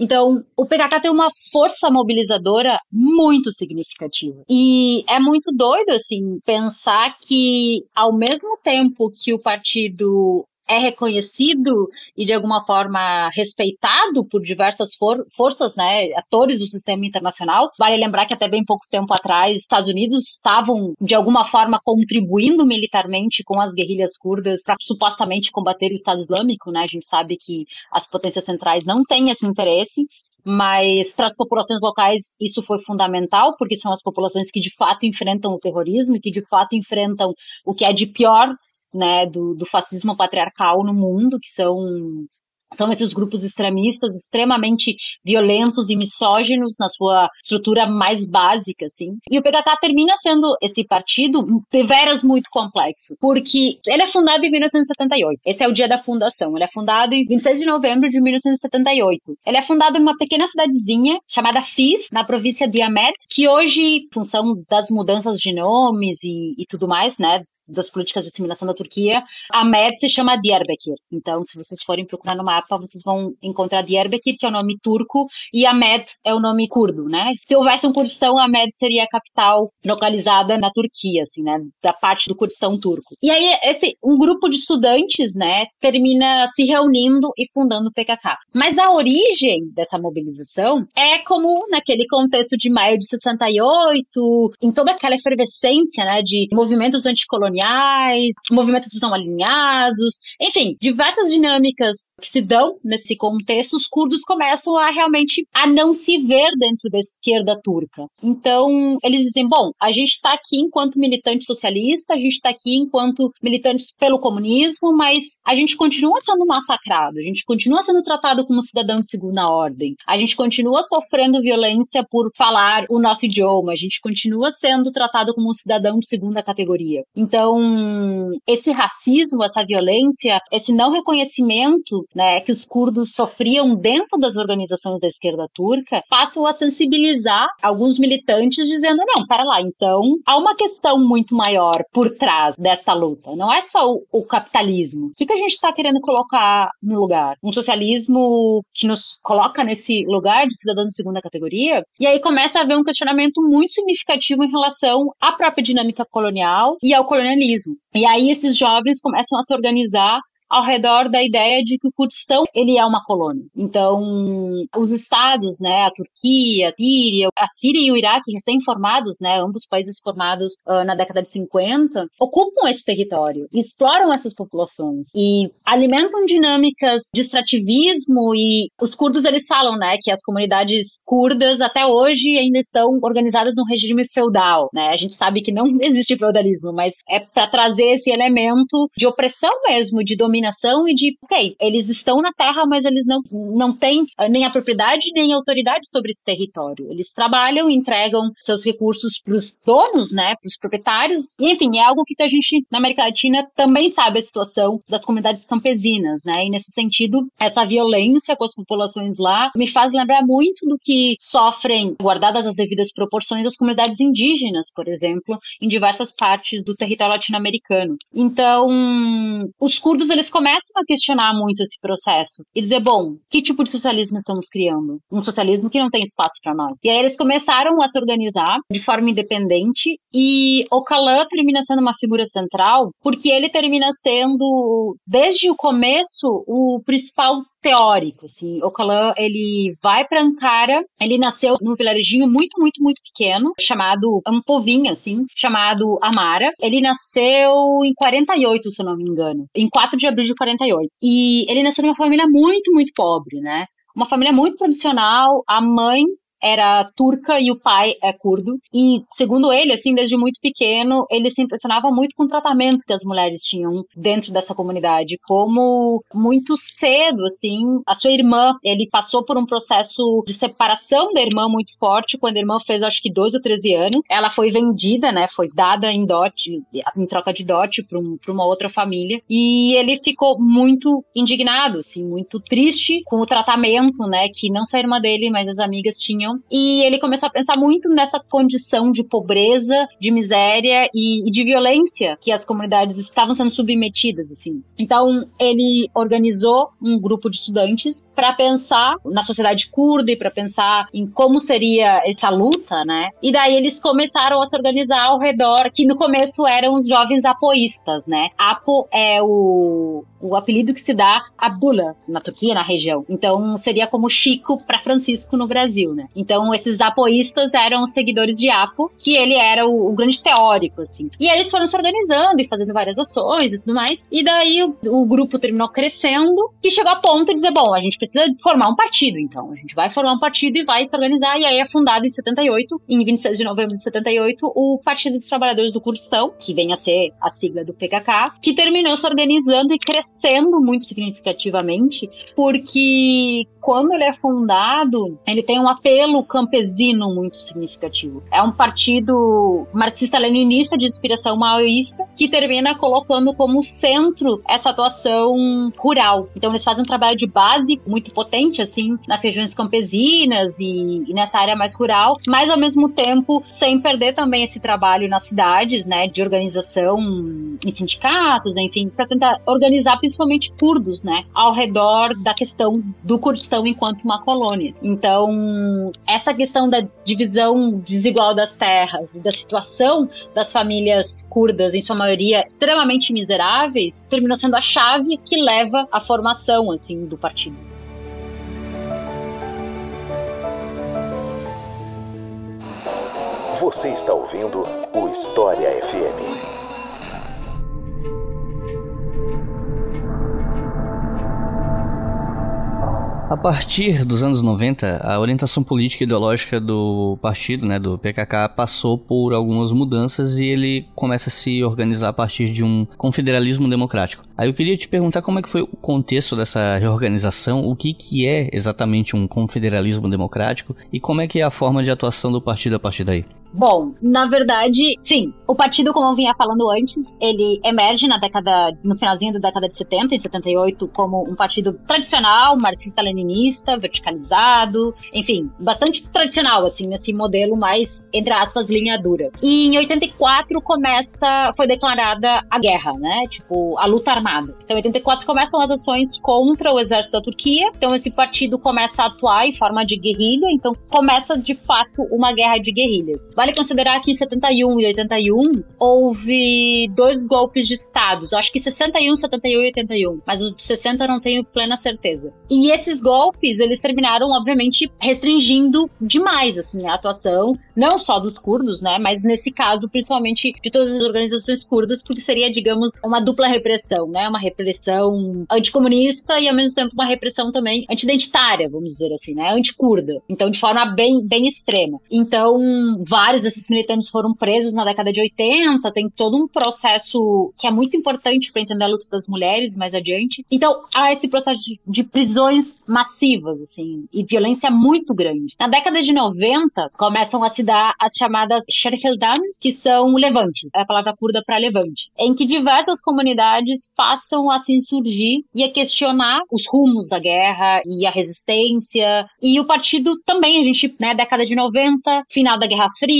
Então, o PKK tem uma força mobilizadora muito significativa. E é muito doido, assim, pensar que, ao mesmo tempo que o partido é reconhecido e de alguma forma respeitado por diversas for forças, né, atores do sistema internacional. Vale lembrar que até bem pouco tempo atrás, Estados Unidos estavam de alguma forma contribuindo militarmente com as guerrilhas curdas para supostamente combater o Estado Islâmico, né? A gente sabe que as potências centrais não têm esse interesse mas para as populações locais isso foi fundamental, porque são as populações que de fato enfrentam o terrorismo e que de fato enfrentam o que é de pior né, do, do fascismo patriarcal no mundo, que são são esses grupos extremistas extremamente violentos e misóginos na sua estrutura mais básica, assim. E o PKK termina sendo esse partido deveras muito complexo, porque ele é fundado em 1978. Esse é o dia da fundação. Ele é fundado em 26 de novembro de 1978. Ele é fundado em uma pequena cidadezinha chamada Fis, na província de Amed, que hoje, em função das mudanças de nomes e, e tudo mais, né, das políticas de disseminação da Turquia, a MED se chama Diyarbakir. Então, se vocês forem procurar no mapa, vocês vão encontrar Diyarbakir, que é o nome turco, e a MED é o nome curdo, né? Se houvesse um Kurdistão, a MED seria a capital localizada na Turquia, assim, né? Da parte do Kurdistão turco. E aí, esse, um grupo de estudantes, né, termina se reunindo e fundando o PKK. Mas a origem dessa mobilização é como naquele contexto de maio de 68, em toda aquela efervescência, né, de movimentos anticoloniais coloniais, movimento dos não alinhados, enfim, diversas dinâmicas que se dão nesse contexto, os curdos começam a realmente a não se ver dentro da esquerda turca. Então, eles dizem, bom, a gente está aqui enquanto militante socialista, a gente está aqui enquanto militantes pelo comunismo, mas a gente continua sendo massacrado, a gente continua sendo tratado como cidadão de segunda ordem, a gente continua sofrendo violência por falar o nosso idioma, a gente continua sendo tratado como um cidadão de segunda categoria. Então, então, esse racismo, essa violência, esse não reconhecimento né, que os curdos sofriam dentro das organizações da esquerda turca, passam a sensibilizar alguns militantes dizendo, não, para lá, então há uma questão muito maior por trás dessa luta. Não é só o, o capitalismo. O que, que a gente está querendo colocar no lugar? Um socialismo que nos coloca nesse lugar de cidadãos de segunda categoria? E aí começa a haver um questionamento muito significativo em relação à própria dinâmica colonial e ao colonialismo colonialismo. E aí esses jovens começam a se organizar ao redor da ideia de que o Kurdistão ele é uma colônia. Então, os estados, né, a Turquia, a Síria, a Síria e o Iraque recém-formados, né, ambos países formados uh, na década de 50, ocupam esse território, exploram essas populações e alimentam dinâmicas de extrativismo e os curdos eles falam, né, que as comunidades curdas até hoje ainda estão organizadas num regime feudal, né? A gente sabe que não <laughs> existe feudalismo, mas é para trazer esse elemento de opressão mesmo, de domínio dominação e de, ok, eles estão na terra, mas eles não, não têm eh, nem a propriedade nem a autoridade sobre esse território. Eles trabalham, entregam seus recursos para os donos, né, para os proprietários. E, enfim, é algo que a gente na América Latina também sabe a situação das comunidades campesinas, né? E nesse sentido, essa violência com as populações lá me faz lembrar muito do que sofrem, guardadas as devidas proporções, as comunidades indígenas, por exemplo, em diversas partes do território latino-americano. Então, os curdos eles começam a questionar muito esse processo e dizer, bom, que tipo de socialismo estamos criando? Um socialismo que não tem espaço para nós. E aí eles começaram a se organizar de forma independente e o Calan termina sendo uma figura central porque ele termina sendo, desde o começo, o principal teórico, assim. O Calan, ele vai para Ankara, ele nasceu num vilarejinho muito, muito, muito pequeno, chamado, um povinho, assim, chamado Amara. Ele nasceu em 48, se eu não me engano, em 4 de abril de 48. E ele nasceu numa família muito, muito pobre, né? Uma família muito tradicional, a mãe era turca e o pai é curdo. E, segundo ele, assim, desde muito pequeno, ele se impressionava muito com o tratamento que as mulheres tinham dentro dessa comunidade. Como muito cedo, assim, a sua irmã, ele passou por um processo de separação da irmã muito forte, quando a irmã fez, acho que, 12 ou 13 anos. Ela foi vendida, né? Foi dada em dote, em troca de dote para um, uma outra família. E ele ficou muito indignado, assim, muito triste com o tratamento, né? Que não só a irmã dele, mas as amigas tinham E ele começou a pensar muito nessa condição de pobreza, de miséria e, e de violência que as comunidades estavam sendo submetidas, assim. Então, ele organizou um grupo de estudantes para pensar na sociedade curda e para pensar em como seria essa luta, né? E daí eles começaram a se organizar ao redor, que no começo eram os jovens apoístas, né? Apo é o, o apelido que se dá Abdullah na Turquia, na região. Então seria como Chico para Francisco no Brasil, né? Então esses apoístas eram seguidores de Apo, que ele era o, o grande teórico, assim. E eles foram se organizando e fazendo várias ações e tudo mais. E daí o, o grupo terminou crescendo e chegou a ponto de dizer, bom, a gente precisa formar um partido, então. A gente vai formar um partido e vai se organizar. E aí é fundado em 78, em 26 de novembro de 78, o Partido dos Trabalhadores do Kurdistão, que vem a ser a sigla do PKK, que terminou se organizando e crescendo muito significativamente, porque quando ele é fundado, ele tem um apelo campesino muito significativo. É um partido marxista-leninista de inspiração maoísta que termina colocando como centro essa atuação rural. Então eles fazem um trabalho de base muito potente assim nas regiões campesinas e, e nessa área mais rural, mas ao mesmo tempo sem perder também esse trabalho nas cidades, né, de organização em sindicatos, enfim, para tentar organizar principalmente curdos, né, ao redor da questão do Kurdistão enquanto uma colônia. Então, essa questão da divisão desigual das terras e da situação das famílias curdas, em sua maioria extremamente miseráveis, terminou sendo a chave que leva à formação assim do partido. Você está ouvindo o História FM. Partir dos anos 90, a orientação política e ideológica do partido, né, do PKK, passou por algumas mudanças e ele começa a se organizar a partir de um confederalismo democrático. Aí eu queria te perguntar como é que foi o contexto dessa reorganização, o que, que é exatamente um confederalismo democrático e como é que é a forma de atuação do partido a partir daí. Bom, na verdade, sim. O partido, como eu vinha falando antes, ele emerge na década, no finalzinho da década de 70, em 78, como um partido tradicional, marxista-leninista, verticalizado, enfim, bastante tradicional, assim, nesse modelo mais, entre aspas, linha dura. E em 84 começa, foi declarada a guerra, né? Tipo, a luta armada. Então, em 84 começam as ações contra o exército da Turquia. Então, esse partido começa a atuar em forma de guerrilha. Então, começa de fato uma guerra de guerrilhas. Vale considerar que em 71 e 81 houve dois golpes de estados. Acho que 61, 71 e 81. Mas o de 60 eu não tenho plena certeza. E esses golpes, eles terminaram, obviamente, restringindo demais, assim, a atuação, não só dos curdos, né? Mas nesse caso, principalmente de todas as organizações curdas, porque seria, digamos, uma dupla repressão, né? Uma repressão anticomunista e, ao mesmo tempo, uma repressão também anti-identitária, vamos dizer assim, né? Anticurda. Então, de forma bem, bem extrema. Então, vai vários desses militantes foram presos na década de 80, tem todo um processo que é muito importante para entender a luta das mulheres mais adiante. Então, há esse processo de, de prisões massivas, assim, e violência muito grande. Na década de 90, começam a se dar as chamadas Sherheldans, que são levantes, é a palavra curda para levante, em que diversas comunidades passam a se insurgir e a questionar os rumos da guerra e a resistência. E o partido também, a gente, né, década de 90, final da Guerra Fria,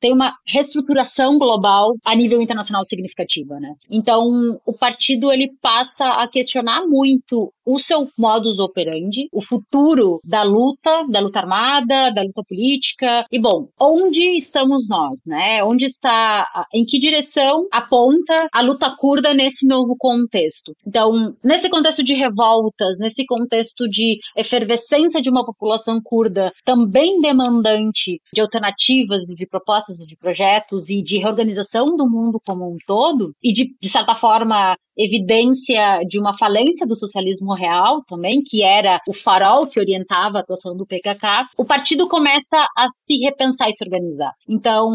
tem uma reestruturação global a nível internacional significativa, né? Então, o partido ele passa a questionar muito o seu modus operandi, o futuro da luta, da luta armada, da luta política. E bom, onde estamos nós, né? Onde está, em que direção aponta a luta curda nesse novo contexto? Então, nesse contexto de revoltas, nesse contexto de efervescência de uma população curda também demandante de alternativas e de propostas e de projetos e de reorganização do mundo como um todo e de, de certa forma, evidência de uma falência do socialismo real também, que era o farol que orientava a atuação do PKK, o partido começa a se repensar e se organizar. Então,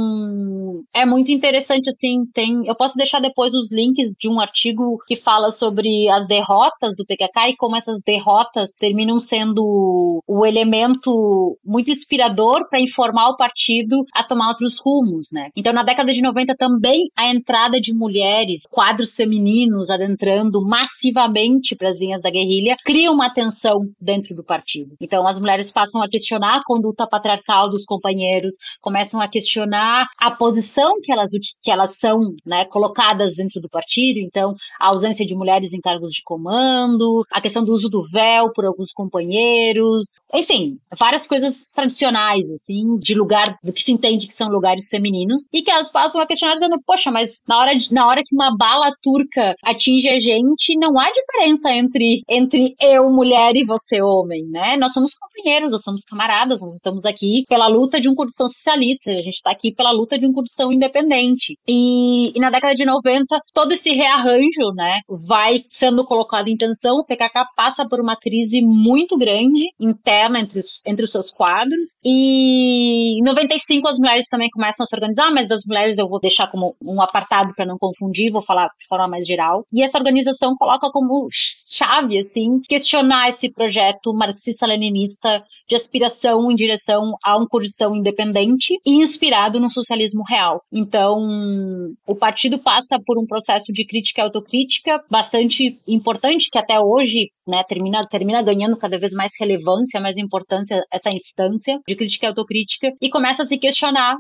é muito interessante, assim, tem... Eu posso deixar depois os links de um artigo que fala sobre as derrotas do PKK e como essas derrotas terminam sendo o elemento muito inspirador para informar o partido a tomar outros rumos, né? Então, na década de 90 também a entrada de mulheres, quadros femininos, adentrando massivamente para as linhas da guerrilha, cria uma tensão dentro do partido. Então as mulheres passam a questionar a conduta patriarcal dos companheiros, começam a questionar a posição que elas, que elas são né, colocadas dentro do partido, então a ausência de mulheres em cargos de comando, a questão do uso do véu por alguns companheiros, enfim, várias coisas tradicionais, assim, de lugar, do que se entende que são lugares femininos, e que elas passam a questionar dizendo, poxa, mas na hora, de, na hora que uma bala turca atinge a gente, não há diferença entre, entre eu, mulher, e você, homem, né? Nós somos companheiros, nós somos camaradas, nós estamos aqui pela luta de um Kurdistão socialista, a gente está aqui pela luta de um Kurdistão independente. E, e, na década de 90, todo esse rearranjo, né, vai sendo colocado em tensão, o PKK passa por uma crise muito grande, interna entre os, entre os seus quadros, e em 95 as mulheres também começam a se organizar, mas das mulheres eu vou deixar como um apartado para não confundir, vou falar de forma mais geral. E essa organização coloca como chave, assim, questionar esse projeto marxista-leninista de aspiração em direção a um Kurdistão independente e inspirado no socialismo real. Então, o partido passa por um processo de crítica e autocrítica bastante importante, que até hoje né, termina, termina ganhando cada vez mais relevância, mais importância essa instância de crítica e autocrítica, e começa a se questionar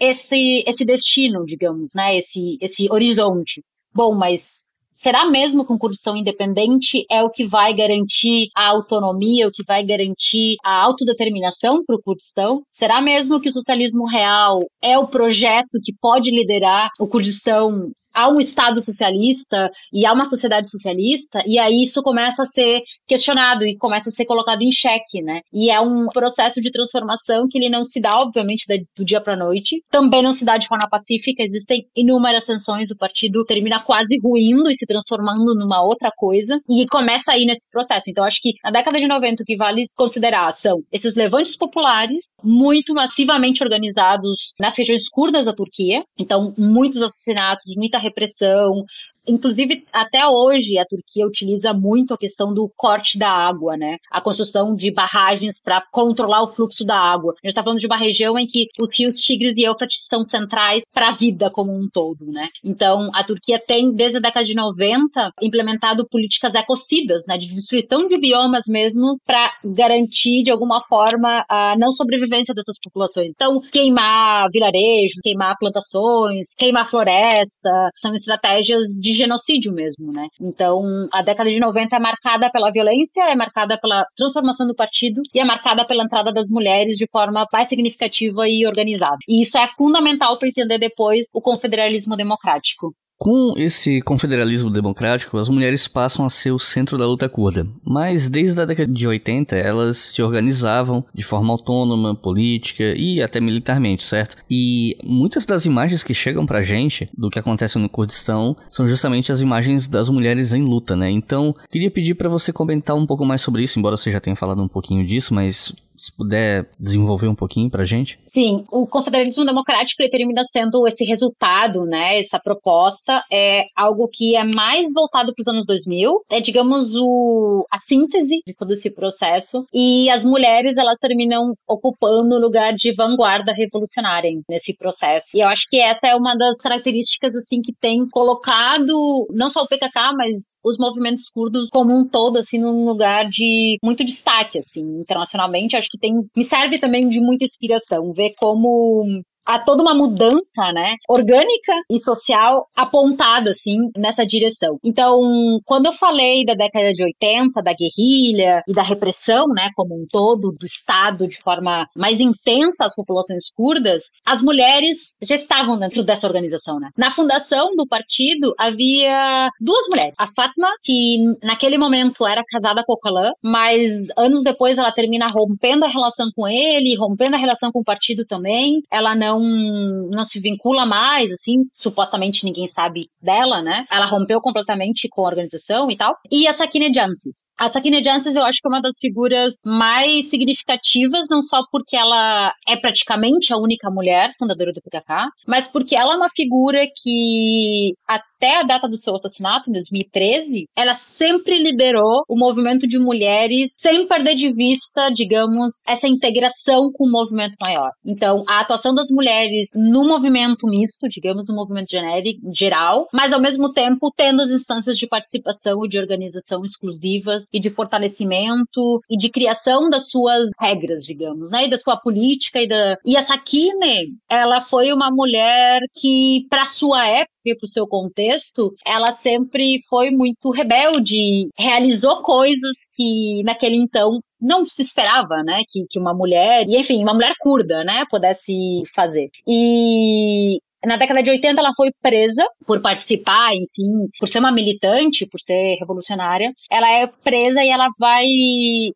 esse, esse destino, digamos, né, esse, esse horizonte. Bom, mas Será mesmo que um Kurdistão independente é o que vai garantir a autonomia, o que vai garantir a autodeterminação para o Kurdistão? Será mesmo que o socialismo real é o projeto que pode liderar o Kurdistão há um Estado socialista e há uma sociedade socialista, e aí isso começa a ser questionado e começa a ser colocado em xeque, né? E é um processo de transformação que ele não se dá, obviamente, do dia para noite, também não se dá de forma pacífica, existem inúmeras tensões, o partido termina quase ruindo e se transformando numa outra coisa, e começa aí nesse processo. Então, acho que na década de 90, o que vale considerar são esses levantes populares, muito massivamente organizados nas regiões curdas da Turquia, então, muitos assassinatos, muita repressão, Inclusive, até hoje, a Turquia utiliza muito a questão do corte da água, né? A construção de barragens para controlar o fluxo da água. A gente está falando de uma região em que os rios Tigres e Eufrates são centrais para a vida como um todo, né? Então, a Turquia tem, desde a década de 90, implementado políticas ecocidas, né? De destruição de biomas mesmo, para garantir, de alguma forma, a não sobrevivência dessas populações. Então, queimar vilarejos, queimar plantações, queimar floresta, são estratégias de genocídio mesmo, né? Então, a década de 90 é marcada pela violência, é marcada pela transformação do partido e é marcada pela entrada das mulheres de forma mais significativa e organizada. E isso é fundamental para entender depois o confederalismo democrático. Com esse confederalismo democrático, as mulheres passam a ser o centro da luta curda. Mas desde a década de 80, elas se organizavam de forma autônoma, política e até militarmente, certo? E muitas das imagens que chegam pra gente do que acontece no Kurdistão são justamente as imagens das mulheres em luta, né? Então, queria pedir para você comentar um pouco mais sobre isso, embora você já tenha falado um pouquinho disso, mas se puder desenvolver um pouquinho pra gente. Sim, o confederalismo democrático ele termina sendo esse resultado, né, essa proposta é algo que é mais voltado para os anos 2000, é digamos o a síntese de todo esse processo e as mulheres elas terminam ocupando o lugar de vanguarda revolucionária nesse processo. E eu acho que essa é uma das características assim que tem colocado não só o PKK, mas os movimentos curdos como um todo assim num lugar de muito destaque assim internacionalmente. Acho acho que tem, me serve também de muita inspiração ver como há toda uma mudança, né, orgânica e social apontada, assim, nessa direção. Então, quando eu falei da década de 80, da guerrilha e da repressão, né, como um todo, do Estado de forma mais intensa às populações curdas, as mulheres já estavam dentro dessa organização, né. Na fundação do partido havia duas mulheres. A Fatma, que naquele momento era casada com o Kalan, mas anos depois ela termina rompendo a relação com ele, rompendo a relação com o partido também. Ela não não, se vincula mais, assim, supostamente ninguém sabe dela, né? Ela rompeu completamente com a organização e tal. E a Sakine Jansis. A Sakine Jansis eu acho que é uma das figuras mais significativas, não só porque ela é praticamente a única mulher fundadora do PKK, mas porque ela é uma figura que até a data do seu assassinato, em 2013, ela sempre liderou o movimento de mulheres sem perder de vista, digamos, essa integração com o movimento maior. Então, a atuação das mulheres mulheres no movimento misto, digamos, no movimento genérico, geral, mas ao mesmo tempo tendo as instâncias de participação e de organização exclusivas e de fortalecimento e de criação das suas regras, digamos, né, e da sua política e da e a Sakine, ela foi uma mulher que para sua época e para o seu contexto, ela sempre foi muito rebelde, realizou coisas que naquele então não se esperava, né, que, que uma mulher, e enfim, uma mulher curda, né, pudesse fazer. E na década de 80, ela foi presa por participar, enfim, por ser uma militante, por ser revolucionária. Ela é presa e ela vai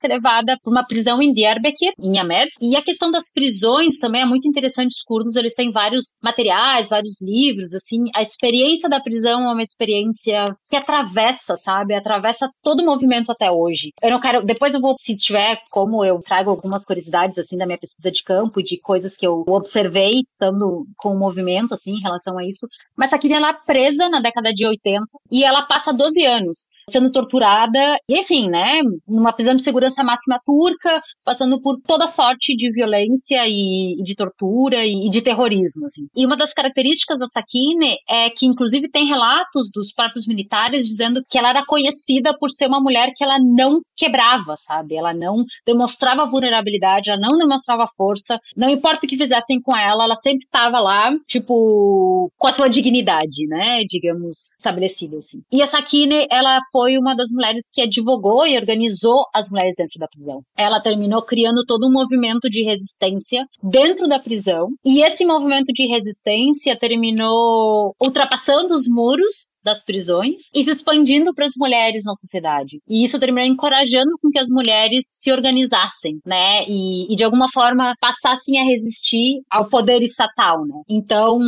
ser levada para uma prisão em Diyarbakir, em Amed. E a questão das prisões também é muito interessante. Os curdos, eles têm vários materiais, vários livros, assim. A experiência da prisão é uma experiência que atravessa, sabe? Atravessa todo o movimento até hoje. Eu não quero... Depois eu vou, se tiver como, eu trago algumas curiosidades, assim, da minha pesquisa de campo de coisas que eu observei estando com o movimento, assim, em relação a isso. Mas Sakine, ela é presa na década de 80 e ela passa 12 anos sendo torturada, enfim, né, numa prisão de segurança máxima turca, passando por toda sorte de violência e, de tortura e, de terrorismo, assim. E uma das características da Sakine é que, inclusive, tem relatos dos próprios militares dizendo que ela era conhecida por ser uma mulher que ela não quebrava, sabe? Ela não demonstrava vulnerabilidade, ela não demonstrava força, não importa o que fizessem com ela, ela sempre estava lá, tipo, com a sua dignidade, né, digamos, estabelecida assim. E a Sakine, ela foi uma das mulheres que advogou e organizou as mulheres dentro da prisão. Ela terminou criando todo um movimento de resistência dentro da prisão, e esse movimento de resistência terminou ultrapassando os muros das prisões e se expandindo para as mulheres na sociedade. E isso terminou encorajando com que as mulheres se organizassem, né? E, e de alguma forma passassem a resistir ao poder estatal, né? Então,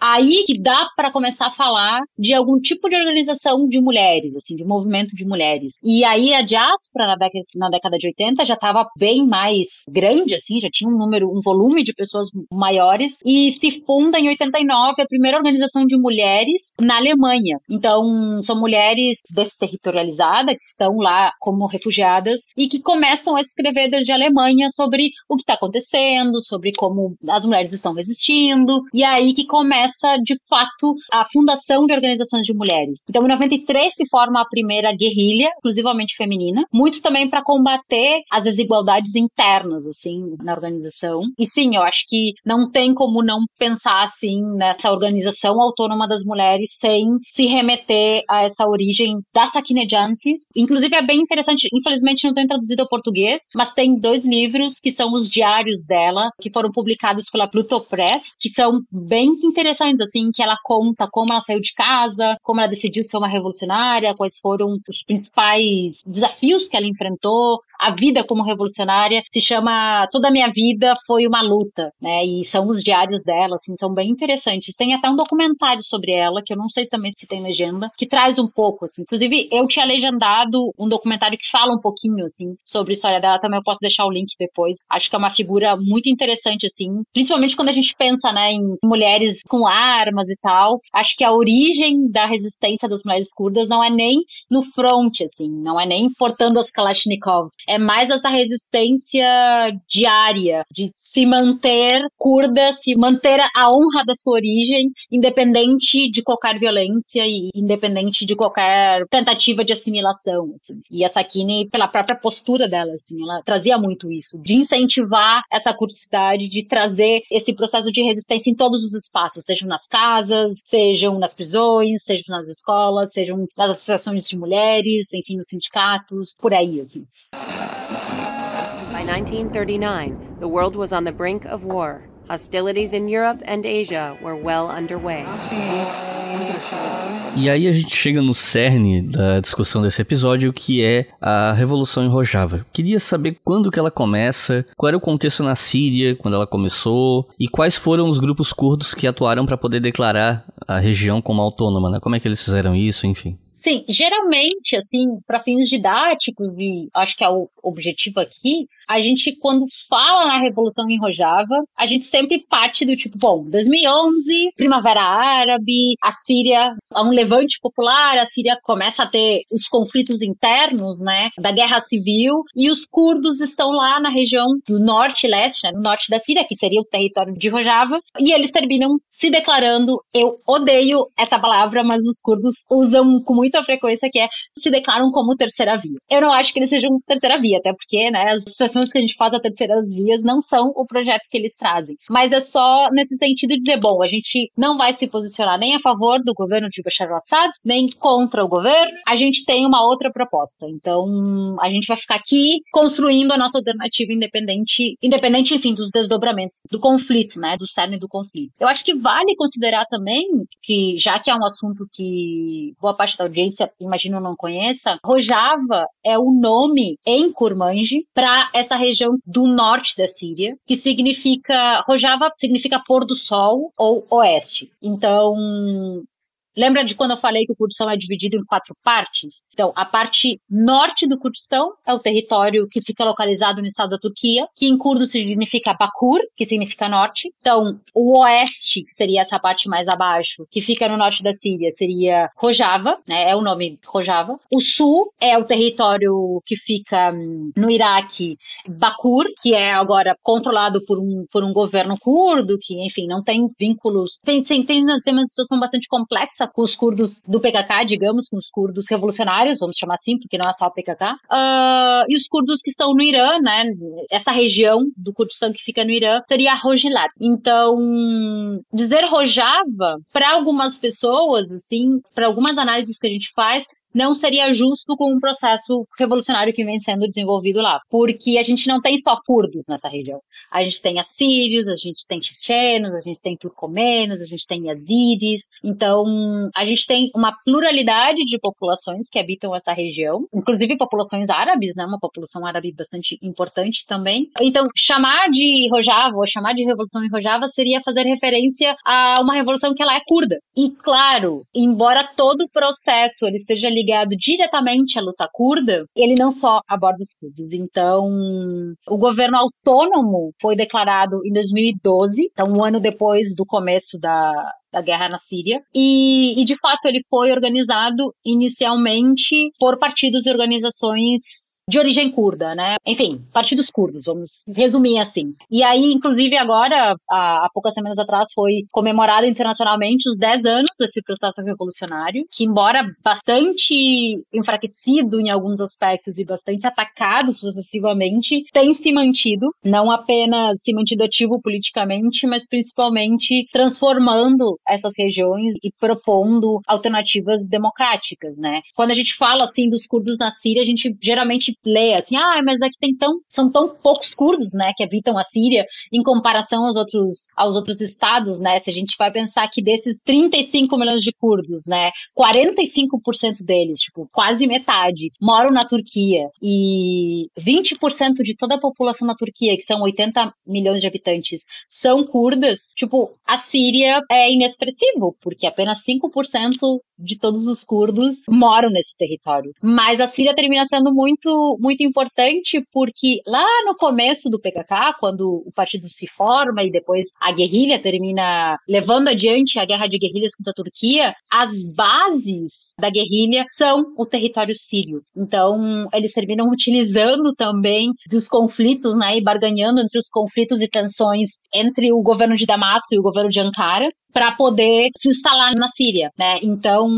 aí que dá para começar a falar de algum tipo de organização de mulheres, assim, de movimento de mulheres. E aí a diáspora na década, na década de 80 já estava bem mais grande, assim, já tinha um número, um volume de pessoas maiores e se funda em 89 a primeira organização de mulheres na Alemanha. Então, são mulheres desterritorializadas que estão lá como refugiadas e que começam a escrever desde a Alemanha sobre o que está acontecendo, sobre como as mulheres estão resistindo. E é aí que começa, de fato, a fundação de organizações de mulheres. Então, em 93 se forma a primeira guerrilha, exclusivamente feminina, muito também para combater as desigualdades internas, assim, na organização. E sim, eu acho que não tem como não pensar, assim, nessa organização autônoma das mulheres se remeter a essa origem da Sakinejansis. Inclusive é bem interessante, infelizmente não tem traduzido ao português, mas tem dois livros que são os diários dela, que foram publicados pela Pluto Press, que são bem interessantes, assim, que ela conta como ela saiu de casa, como ela decidiu ser uma revolucionária, quais foram os principais desafios que ela enfrentou, a vida como revolucionária se chama Toda a Minha Vida Foi uma Luta, né? E são os diários dela, assim, são bem interessantes. Tem até um documentário sobre ela, que eu não sei também se tem legenda, que traz um pouco, assim. Inclusive, eu tinha legendado um documentário que fala um pouquinho, assim, sobre a história dela, também eu posso deixar o link depois. Acho que é uma figura muito interessante, assim, principalmente quando a gente pensa, né, em mulheres com armas e tal. Acho que a origem da resistência das mulheres curdas não é nem no front, assim, não é nem portando as Kalashnikovs é mais essa resistência diária, de se manter curda, se manter a honra da sua origem, independente de qualquer violência e independente de qualquer tentativa de assimilação. Assim. E a Sakine, pela própria postura dela, assim, ela trazia muito isso, de incentivar essa curiosidade, de trazer esse processo de resistência em todos os espaços, sejam nas casas, sejam nas prisões, sejam nas escolas, sejam nas associações de mulheres, enfim, nos sindicatos, por aí, assim. By 1939, the world was on the brink of war. Hostilities in Europe and Asia were well underway. E aí a gente chega no cerne da discussão desse episódio, que é a Revolução em Rojava. Queria saber quando que ela começa, qual era o contexto na Síria, quando ela começou, e quais foram os grupos curdos que atuaram para poder declarar a região como autônoma, né? Como é que eles fizeram isso, enfim. Sim, geralmente, assim, para fins didáticos, e acho que é o objetivo aqui, a gente, quando fala na Revolução em Rojava, a gente sempre parte do tipo, bom, 2011, Primavera Árabe, a Síria, há um levante popular, a Síria começa a ter os conflitos internos, né, da guerra civil, e os curdos estão lá na região do norte leste, né, no norte da Síria, que seria o território de Rojava, e eles terminam se declarando, eu odeio essa palavra, mas os curdos usam com muita frequência, que é se declaram como terceira via. Eu não acho que eles sejam terceira via, até porque, né, as associações que a gente faz a terceiras vias não são o projeto que eles trazem. Mas é só nesse sentido dizer, bom, a gente não vai se posicionar nem a favor do governo de Bashar al-Assad, nem contra o governo, a gente tem uma outra proposta. Então, a gente vai ficar aqui construindo a nossa alternativa independente, independente, enfim, dos desdobramentos do conflito, né, do cerne do conflito. Eu acho que vale considerar também que, já que é um assunto que boa parte da audiência, imagino, não conheça, Rojava é o nome em Kurmanji para essa região do norte da Síria, que significa Rojava significa pôr do sol ou oeste. Então, Lembra de quando eu falei que o Kurdistão é dividido em quatro partes? Então, a parte norte do Kurdistão é o território que fica localizado no estado da Turquia, que em curdo significa Bakur, que significa norte. Então, o oeste, que seria essa parte mais abaixo, que fica no norte da Síria, seria Rojava, né? É o nome Rojava. O sul é o território que fica hum, no Iraque, Bakur, que é agora controlado por um, por um governo curdo, que, enfim, não tem vínculos. Tem, tem, tem uma situação bastante complexa com os curdos do PKK, digamos, com os curdos revolucionários, vamos chamar assim, porque não é só o PKK, uh, ah, e os curdos que estão no Irã, né? Essa região do Kurdistão que fica no Irã seria Rojilat. Então, dizer Rojava, para algumas pessoas, assim, para algumas análises que a gente faz, não seria justo com o processo revolucionário que vem sendo desenvolvido lá, porque a gente não tem só curdos nessa região. A gente tem assírios, a gente tem chechenos, a gente tem turcomenos, a gente tem yazidis. Então, a gente tem uma pluralidade de populações que habitam essa região, inclusive populações árabes, né, uma população árabe bastante importante também. Então, chamar de Rojava ou chamar de revolução em Rojava seria fazer referência a uma revolução que ela é curda. E claro, embora todo o processo ele seja ligado diretamente à luta curda, ele não só aborda os curdos. Então, o governo autônomo foi declarado em 2012, então um ano depois do começo da, da guerra na Síria. E, e, de fato, ele foi organizado inicialmente por partidos e organizações de origem curda, né? Enfim, partidos curdos, vamos resumir assim. E aí, inclusive, agora, há, há poucas semanas atrás, foi comemorado internacionalmente os 10 anos desse processo revolucionário, que, embora bastante enfraquecido em alguns aspectos e bastante atacado sucessivamente, tem se mantido, não apenas se mantido ativo politicamente, mas principalmente transformando essas regiões e propondo alternativas democráticas, né? Quando a gente fala assim dos curdos na Síria, a gente geralmente lê assim, ah, mas aqui tem tão, são tão poucos curdos, né, que habitam a Síria em comparação aos outros, aos outros estados, né? Se a gente vai pensar que desses 35 milhões de curdos, né, 45% deles, tipo, quase metade, moram na Turquia e 20% de toda a população na Turquia, que são 80 milhões de habitantes, são curdas, tipo, a Síria é inexpressivo, porque apenas 5% de todos os curdos moram nesse território. Mas a Síria termina sendo muito muito, importante porque lá no começo do PKK, quando o partido se forma e depois a guerrilha termina levando adiante a guerra de guerrilhas contra a Turquia, as bases da guerrilha são o território sírio. Então, eles terminam utilizando também dos conflitos, né, e barganhando entre os conflitos e tensões entre o governo de Damasco e o governo de Ankara para poder se instalar na Síria, né? Então,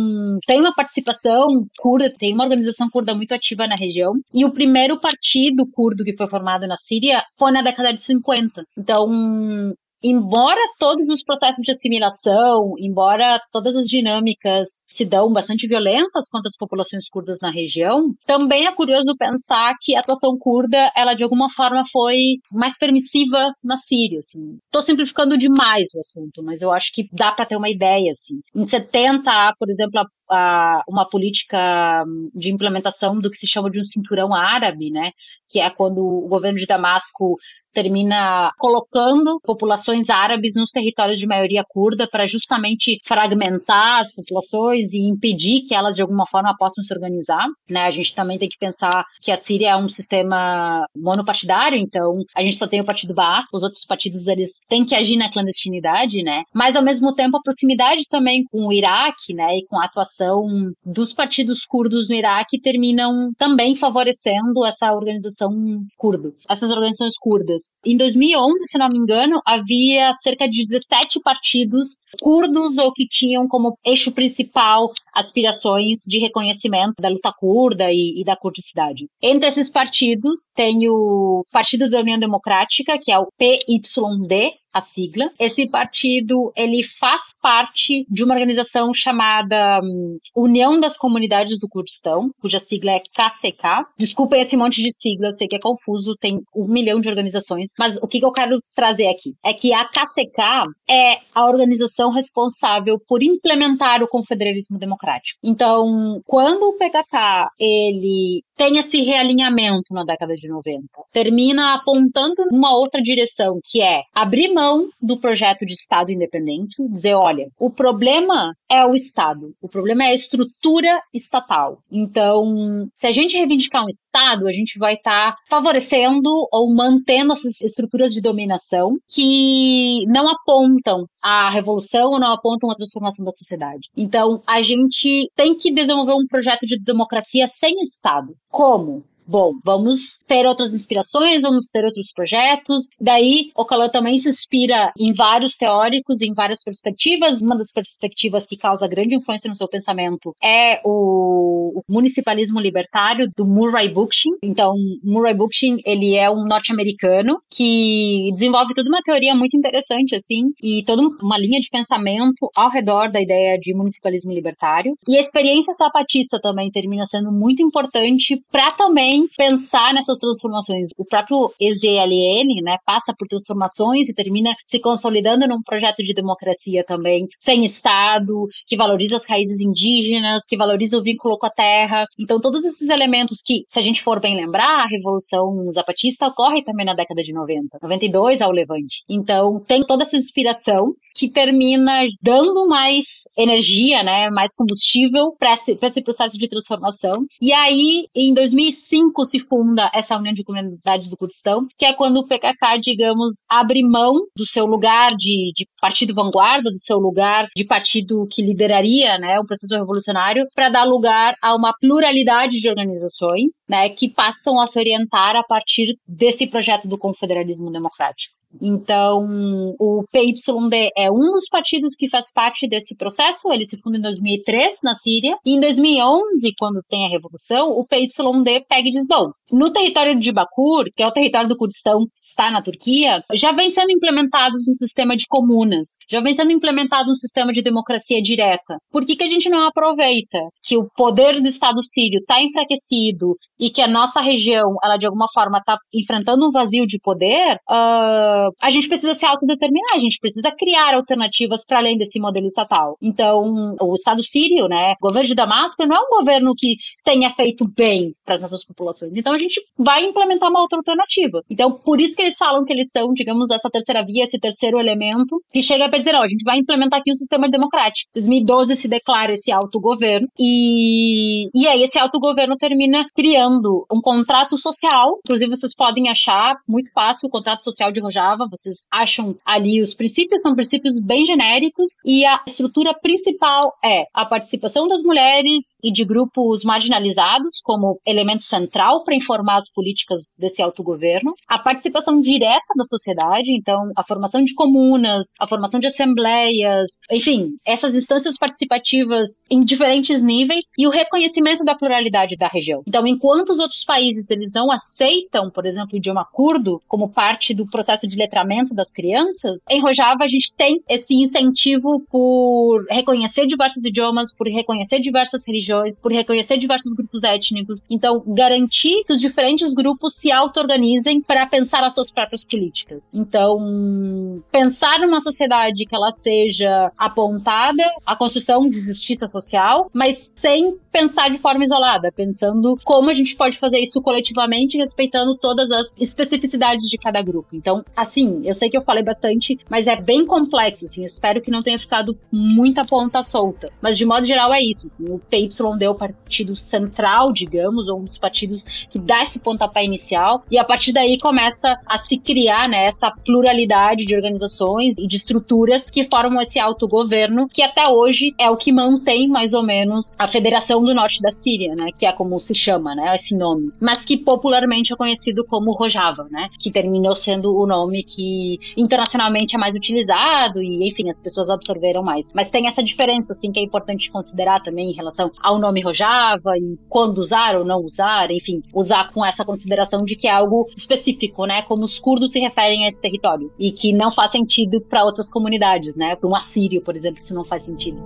tem uma participação curda, tem uma organização curda muito ativa na região, e o primeiro partido curdo que foi formado na Síria foi na década de 50. Então, embora todos os processos de assimilação, embora todas as dinâmicas se dão bastante violentas contra as populações curdas na região, também é curioso pensar que a atuação curda, ela de alguma forma foi mais permissiva na Síria, assim. Simplificando demais o assunto, mas eu acho que dá para ter uma ideia, assim. Em 70, por exemplo, a, a, uma política de implementação do que se chama de um cinturão árabe, né, que é quando o governo de Damasco termina colocando populações árabes nos territórios de maioria curda para justamente fragmentar as populações e impedir que elas de alguma forma possam se organizar. Né? A gente também tem que pensar que a Síria é um sistema monopartidário, então a gente só tem o partido Baath, os outros partidos eles têm que agir na clandestinidade, né? Mas ao mesmo tempo a proximidade também com o Iraque, né, e com a atuação dos partidos curdos no Iraque terminam também favorecendo essa organização curdo, essas organizações curdas. Em 2011, se não me engano, havia cerca de 17 partidos curdos ou que tinham como eixo principal aspirações de reconhecimento da luta curda e, e da curdicidade. Entre esses partidos tem o Partido da União Democrática, que é o PYD, a sigla. Esse partido, ele faz parte de uma organização chamada um, União das Comunidades do Kurdistão, cuja sigla é KCK. Desculpem esse monte de sigla, eu sei que é confuso, tem um milhão de organizações, mas o que, eu quero trazer aqui é que a KCK é a organização responsável por implementar o confederalismo democrático. Então, quando o PKK ele tem esse realinhamento na década de 90, termina apontando numa outra direção, que é abrir mão do projeto de Estado independente, dizer, olha, o problema é o Estado, o problema é a estrutura estatal. Então, se a gente reivindicar um Estado, a gente vai estar tá favorecendo ou mantendo essas estruturas de dominação que não apontam a revolução ou não apontam a transformação da sociedade. Então, a gente tem que desenvolver um projeto de democracia sem Estado. Como? Bom, vamos ter outras inspirações, vamos ter outros projetos. Daí, o Calan também se inspira em vários teóricos, em várias perspectivas. Uma das perspectivas que causa grande influência no seu pensamento é o, municipalismo libertário do Murray Bookchin. Então, Murray Bookchin, ele é um norte-americano que desenvolve toda uma teoria muito interessante, assim, e toda uma linha de pensamento ao redor da ideia de municipalismo libertário. E a experiência sapatista também termina sendo muito importante para também também pensar nessas transformações. O próprio EZLN, né, passa por transformações e termina se consolidando num projeto de democracia também, sem Estado, que valoriza as raízes indígenas, que valoriza o vínculo com a terra. Então, todos esses elementos que, se a gente for bem lembrar, a Revolução Zapatista ocorre também na década de 90, 92 ao Levante. Então, tem toda essa inspiração que termina dando mais energia, né, mais combustível para esse, esse processo de transformação. E aí, em 2005, se funda essa União de Comunidades do Kurdistão, que é quando o PKK, digamos, abre mão do seu lugar de, de partido vanguarda, do seu lugar de partido que lideraria né, o processo revolucionário, para dar lugar a uma pluralidade de organizações né, que passam a se orientar a partir desse projeto do confederalismo democrático. Então, o PYD é um dos partidos que faz parte desse processo. Ele se funda em 2003 na Síria. E em 2011, quando tem a revolução, o PYD pega e diz: bom, no território de Bakur, que é o território do Kurdistão que está na Turquia, já vem sendo implementados um sistema de comunas, já vem sendo implementado um sistema de democracia direta. Por que, que a gente não aproveita que o poder do Estado sírio está enfraquecido e que a nossa região, ela de alguma forma está enfrentando um vazio de poder? Uh, a gente precisa se autodeterminar, a gente precisa criar alternativas para além desse modelo estatal. Então, o Estado sírio, né, o governo de Damasco, não é um governo que tenha feito bem para as nossas populações. Então, a gente vai implementar uma outra alternativa. Então, por isso que eles falam que eles são, digamos, essa terceira via, esse terceiro elemento, que chega para dizer, ó, a gente vai implementar aqui um sistema democrático. Em 2012 se declara esse autogoverno e, e aí esse autogoverno termina criando um contrato social. Inclusive, vocês podem achar muito fácil o contrato social de Rojava vocês acham ali os princípios, são princípios bem genéricos, e a estrutura principal é a participação das mulheres e de grupos marginalizados como elemento central para informar as políticas desse autogoverno, a participação direta da sociedade, então a formação de comunas, a formação de assembleias, enfim, essas instâncias participativas em diferentes níveis e o reconhecimento da pluralidade da região. Então, enquanto os outros países eles não aceitam, por exemplo, o idioma curdo como parte do processo de de letramento das crianças, em Rojava a gente tem esse incentivo por reconhecer diversos idiomas, por reconhecer diversas religiões, por reconhecer diversos grupos étnicos. Então, garantir que os diferentes grupos se auto-organizem para pensar as suas próprias políticas. Então, pensar numa sociedade que ela seja apontada à construção de justiça social, mas sem pensar de forma isolada, pensando como a gente pode fazer isso coletivamente, respeitando todas as especificidades de cada grupo. Então, assim, eu sei que eu falei bastante, mas é bem complexo, assim, eu espero que não tenha ficado muita ponta solta. Mas, de modo geral, é isso, assim, o PYD é o partido central, digamos, ou um dos partidos que dá esse pontapé inicial, e a partir daí começa a se criar, né, essa pluralidade de organizações e de estruturas que formam esse autogoverno, que até hoje é o que mantém, mais ou menos, a Federação do Norte da Síria, né, que é como se chama, né, esse nome, mas que popularmente é conhecido como Rojava, né, que terminou sendo o nome que internacionalmente é mais utilizado e, enfim, as pessoas absorveram mais. Mas tem essa diferença, assim, que é importante considerar também em relação ao nome Rojava e quando usar ou não usar, enfim, usar com essa consideração de que é algo específico, né, como os curdos se referem a esse território e que não faz sentido para outras comunidades, né, para um assírio, por exemplo, isso não faz sentido.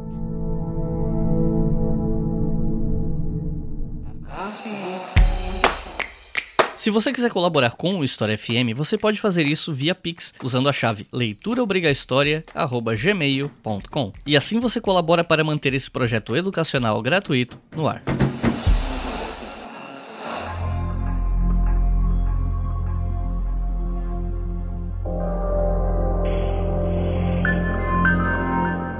Se você quiser colaborar com o História FM, você pode fazer isso via Pix usando a chave leituraobrigahistoria@gmail.com. E assim você colabora para manter esse projeto educacional gratuito no ar.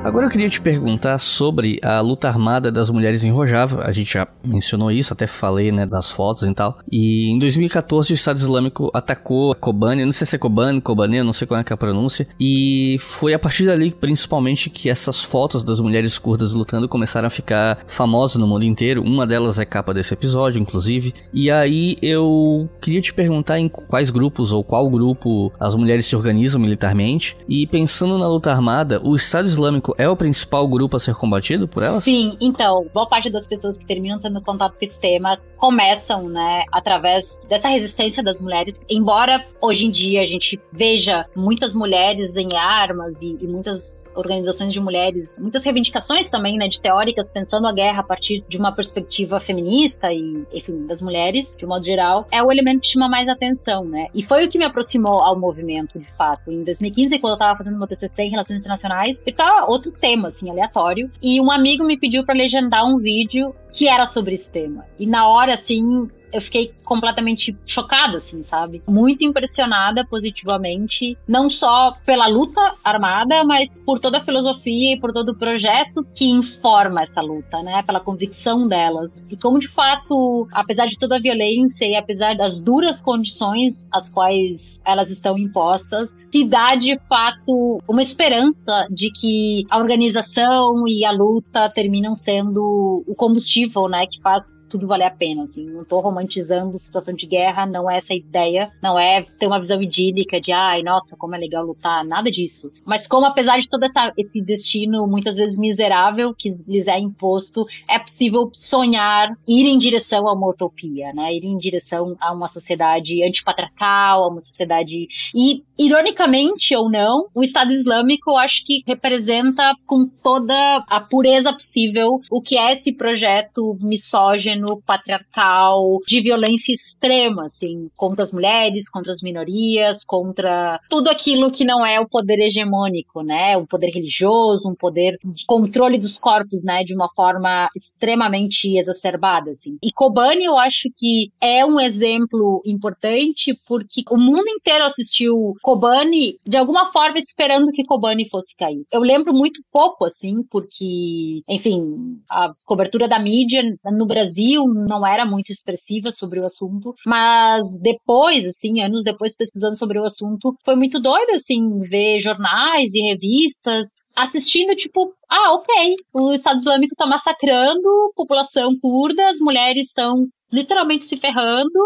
Agora eu queria te perguntar sobre a luta armada das mulheres em Rojava. A gente já mencionou isso, até falei, né, das fotos e tal. E em 2014 o Estado Islâmico atacou Kobani, não sei se é Kobani, Kobani, não sei qual é, é a pronúncia. E foi a partir dali, principalmente, que essas fotos das mulheres curdas lutando começaram a ficar famosas no mundo inteiro. Uma delas é capa desse episódio, inclusive. E aí eu queria te perguntar em quais grupos ou qual grupo as mulheres se organizam militarmente. E pensando na luta armada, o Estado Islâmico é o principal grupo a ser combatido por elas? Sim, então, boa parte das pessoas que terminam tendo contato com esse tema começam, né, através dessa resistência das mulheres. Embora hoje em dia a gente veja muitas mulheres em armas e, e muitas organizações de mulheres, muitas reivindicações também, né, de teóricas pensando a guerra a partir de uma perspectiva feminista e, enfim, das mulheres, de um modo geral, é o elemento que chama mais atenção, né? E foi o que me aproximou ao movimento, de fato. Em 2015, quando eu estava fazendo meu TCC em Relações Internacionais, e tá outro outro tema, assim, aleatório. E um amigo me pediu para legendar um vídeo que era sobre esse tema. E na hora, assim, eu fiquei completamente chocada, assim, sabe? Muito impressionada positivamente, não só pela luta armada, mas por toda a filosofia e por todo o projeto que informa essa luta, né? Pela convicção delas. E como, de fato, apesar de toda a violência e apesar das duras condições às quais elas estão impostas, se dá, de fato, uma esperança de que a organização e a luta terminam sendo o combustível, né? Que faz tudo valer a pena, assim. Não tô situação de guerra, não é essa ideia, não é ter uma visão idílica de, ai, nossa, como é legal lutar, nada disso. Mas como, apesar de todo essa, esse destino muitas vezes miserável que lhes é imposto, é possível sonhar, ir em direção a uma utopia, né? Ir em direção a uma sociedade antipatriarcal, a uma sociedade. E, ironicamente ou não, o Estado Islâmico eu acho que representa com toda a pureza possível o que é esse projeto misógino, patriarcal, de violência extrema, assim, contra as mulheres, contra as minorias, contra tudo aquilo que não é o poder hegemônico, né? O poder religioso, um poder de controle dos corpos, né? De uma forma extremamente exacerbada, assim. E Kobani, eu acho que é um exemplo importante porque o mundo inteiro assistiu Kobani de alguma forma esperando que Kobani fosse cair. Eu lembro muito pouco, assim, porque, enfim, a cobertura da mídia no Brasil não era muito expressiva sobre o assunto, mas depois, assim, anos depois pesquisando sobre o assunto, foi muito doido, assim, ver jornais e revistas assistindo, tipo, ah, ok, o Estado Islâmico tá massacrando população curda, as mulheres estão literalmente se ferrando,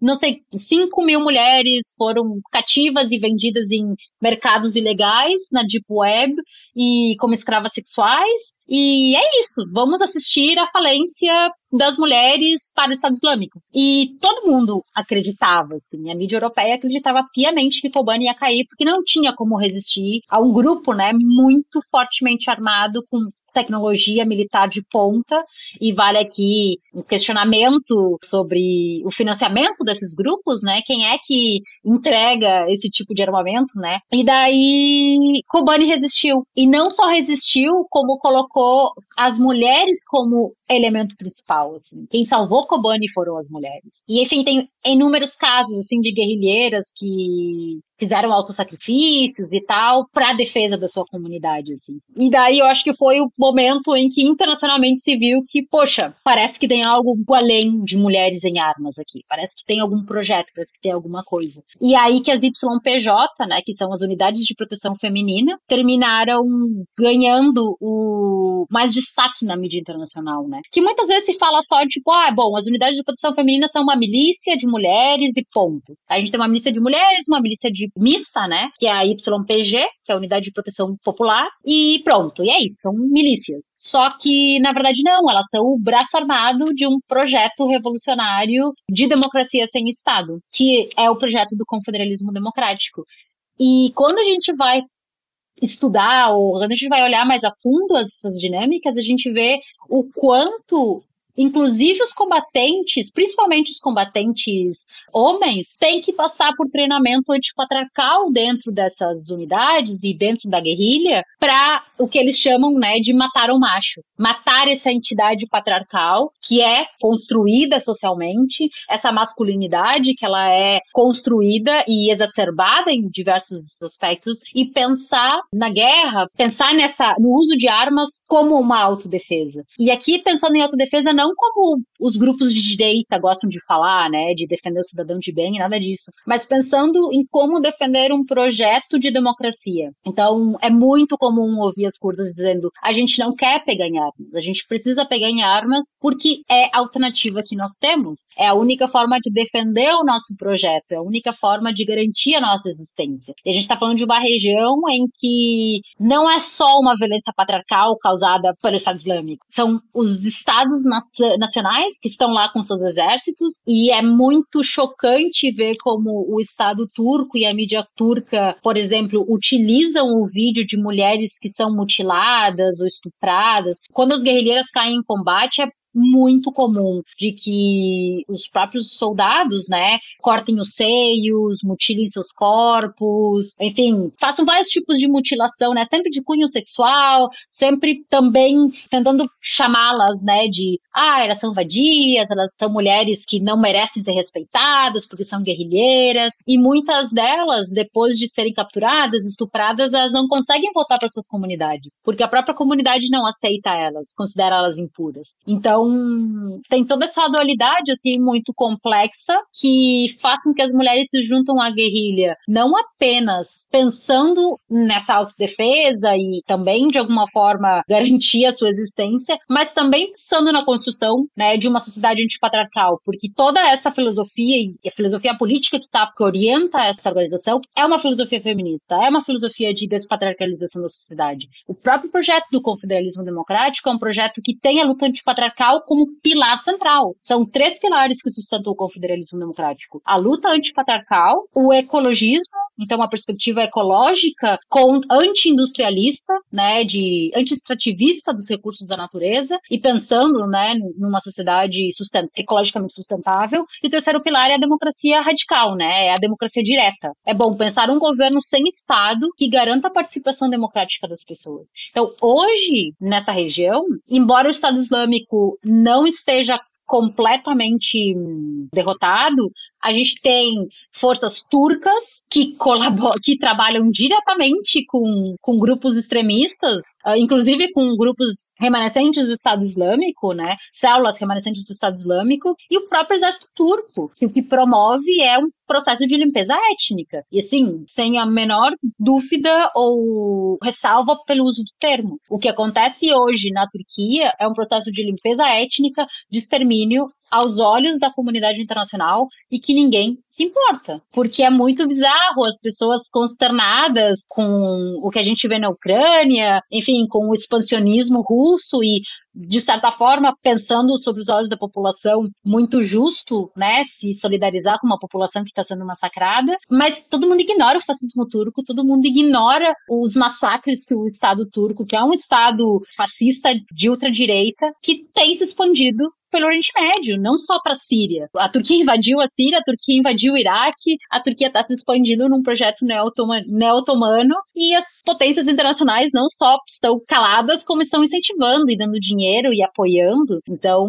não sei, 5 mil mulheres foram cativas e vendidas em mercados ilegais na Deep Web e como escravas sexuais. E é isso, vamos assistir a falência das mulheres para o Estado Islâmico. E todo mundo acreditava, assim, a mídia europeia acreditava piamente que Kobani ia cair, porque não tinha como resistir a um grupo, né, muito fortemente armado, com tecnologia militar de ponta e vale aqui um questionamento sobre o financiamento desses grupos, né? Quem é que entrega esse tipo de armamento, né? E daí Kobani resistiu e não só resistiu, como colocou as mulheres como elemento principal, assim. Quem salvou Kobani foram as mulheres. E enfim, tem inúmeros casos assim de guerrilheiras que fizeram autossacrifícios e tal para defesa da sua comunidade, assim. E daí eu acho que foi o momento em que internacionalmente se viu que, poxa, parece que tem algo além de mulheres em armas aqui. Parece que tem algum projeto, parece que tem alguma coisa. E aí que as YPJ, né, que são as unidades de proteção feminina, terminaram ganhando o mais destaque na mídia internacional, né? Que muitas vezes se fala só tipo, ah, bom, as unidades de proteção feminina são uma milícia de mulheres e ponto. A gente tem uma milícia de mulheres, uma milícia de mista, né? Que é a YPG, que é a Unidade de Proteção Popular, e pronto. E é isso, são milícias. Só que, na verdade, não, elas são o braço armado de um projeto revolucionário de democracia sem Estado, que é o projeto do confederalismo democrático. E quando a gente vai estudar, ou quando a gente vai olhar mais a fundo essas dinâmicas, a gente vê o quanto Inclusive os combatentes, principalmente os combatentes homens, têm que passar por treinamento antipatriarcal dentro dessas unidades e dentro da guerrilha para o que eles chamam né, de matar o macho. Matar essa entidade patriarcal que é construída socialmente, essa masculinidade que ela é construída e exacerbada em diversos aspectos e pensar na guerra, pensar nessa no uso de armas como uma autodefesa. E aqui pensando em autodefesa não não como os grupos de direita gostam de falar, né, de defender o cidadão de bem, nada disso, mas pensando em como defender um projeto de democracia. Então, é muito comum ouvir as curdas dizendo: a gente não quer pegar em armas, a gente precisa pegar em armas porque é a alternativa que nós temos, é a única forma de defender o nosso projeto, é a única forma de garantir a nossa existência. E a gente está falando de uma região em que não é só uma violência patriarcal causada pelo Estado Islâmico, são os estados nas nacionais que estão lá com seus exércitos, e é muito chocante ver como o Estado turco e a mídia turca, por exemplo, utilizam o vídeo de mulheres que são mutiladas ou estupradas. Quando as guerrilheiras caem em combate, é muito comum de que os próprios soldados, né, cortem os seios, mutilem seus corpos, enfim, façam vários tipos de mutilação, né, sempre de cunho sexual, sempre também tentando chamá-las, né, de, ah, elas são vadias, elas são mulheres que não merecem ser respeitadas porque são guerrilheiras, e muitas delas, depois de serem capturadas, estupradas, elas não conseguem voltar para suas comunidades, porque a própria comunidade não aceita elas, considera elas impuras. Então, então, tem toda essa dualidade, assim, muito complexa, que faz com que as mulheres se juntam à guerrilha, não apenas pensando nessa autodefesa e também, de alguma forma, garantir a sua existência, mas também pensando na construção, né, de uma sociedade antipatriarcal, porque toda essa filosofia e a filosofia política que, tá, que orienta essa organização é uma filosofia feminista, é uma filosofia de despatriarcalização da sociedade. O próprio projeto do confederalismo democrático é um projeto que tem a luta antipatriarcal como pilar central. São três pilares que sustentam o confederalismo democrático: a luta antipatriarcal, o ecologismo, então uma perspectiva ecológica com anti-industrialista, né, de anti-extrativista dos recursos da natureza e pensando, né, numa sociedade sustent ecologicamente sustentável. E o terceiro pilar é a democracia radical, né, é a democracia direta. É bom pensar um governo sem Estado que garanta a participação democrática das pessoas. Então, hoje, nessa região, embora o Estado Islâmico não esteja completamente derrotado, a gente tem forças turcas que que trabalham diretamente com, com grupos extremistas, uh, inclusive com grupos remanescentes do Estado Islâmico, né? Células remanescentes do Estado Islâmico, e o próprio exército turco, que o que promove é um processo de limpeza étnica. E assim, sem a menor dúvida ou ressalva pelo uso do termo. O que acontece hoje na Turquia é um processo de limpeza étnica, de extermínio aos olhos da comunidade internacional e que ninguém se importa. Porque é muito bizarro as pessoas consternadas com o que a gente vê na Ucrânia, enfim, com o expansionismo russo e de certa forma, pensando sobre os olhos da população, muito justo, né, se solidarizar com uma população que está sendo massacrada, mas todo mundo ignora o fascismo turco, todo mundo ignora os massacres que o Estado turco, que é um Estado fascista de ultradireita, que tem se expandido pelo Oriente Médio, não só para a Síria. A Turquia invadiu a Síria, a Turquia invadiu o Iraque, a Turquia está se expandindo num projeto neo-otomano e as potências internacionais não só estão caladas, como estão incentivando e dando dinheiro e apoiando. Então,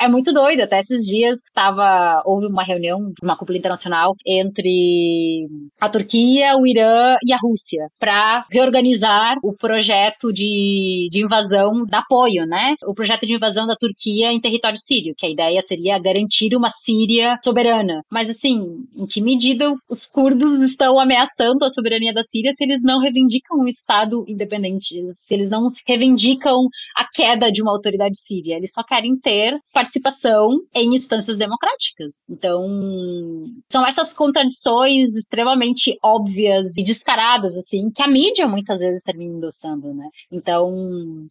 é muito doido. Até esses dias tava, houve uma reunião, uma cúpula internacional entre a Turquia, o Irã e a Rússia para reorganizar o projeto de, de invasão da apoio, né? O projeto de invasão da Turquia em território sírio, que a ideia seria garantir uma Síria soberana. Mas assim, em que medida os curdos estão ameaçando a soberania da Síria se eles não reivindicam um Estado independente, se eles não reivindicam a queda de uma autoridade síria? Eles só querem ter participação em instâncias democráticas. Então, são essas contradições extremamente óbvias e descaradas, assim, que a mídia muitas vezes termina endossando, né? Então,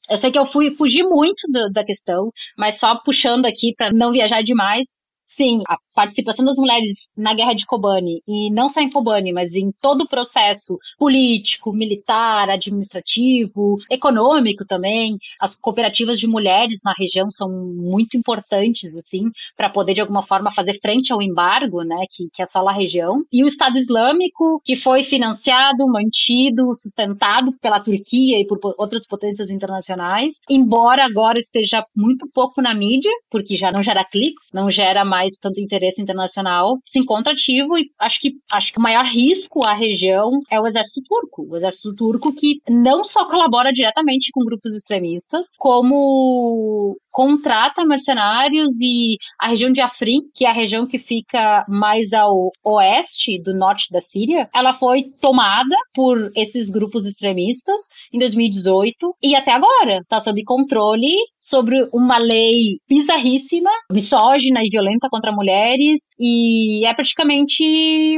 eu sei que eu fui fugir muito do, da questão, mas só puxando aqui para não viajar demais, sim, a participação das mulheres na guerra de Kobani, e não só em Kobani, mas em todo o processo político, militar, administrativo, econômico também. As cooperativas de mulheres na região são muito importantes, assim, para poder, de alguma forma, fazer frente ao embargo, né, que, que assola a região. E o Estado Islâmico, que foi financiado, mantido, sustentado pela Turquia e por outras potências internacionais, embora agora esteja muito pouco na mídia, porque já não gera cliques, não gera mais tanto interesse interesse internacional se encontra ativo e acho que, acho que o maior risco à região é o exército turco. O exército turco que não só colabora diretamente com grupos extremistas, como contrata mercenários e a região de Afrin, que é a região que fica mais ao oeste do norte da Síria, ela foi tomada por esses grupos extremistas em 2018 e até agora está sob controle sobre uma lei bizarríssima, misógina e violenta contra mulheres e é praticamente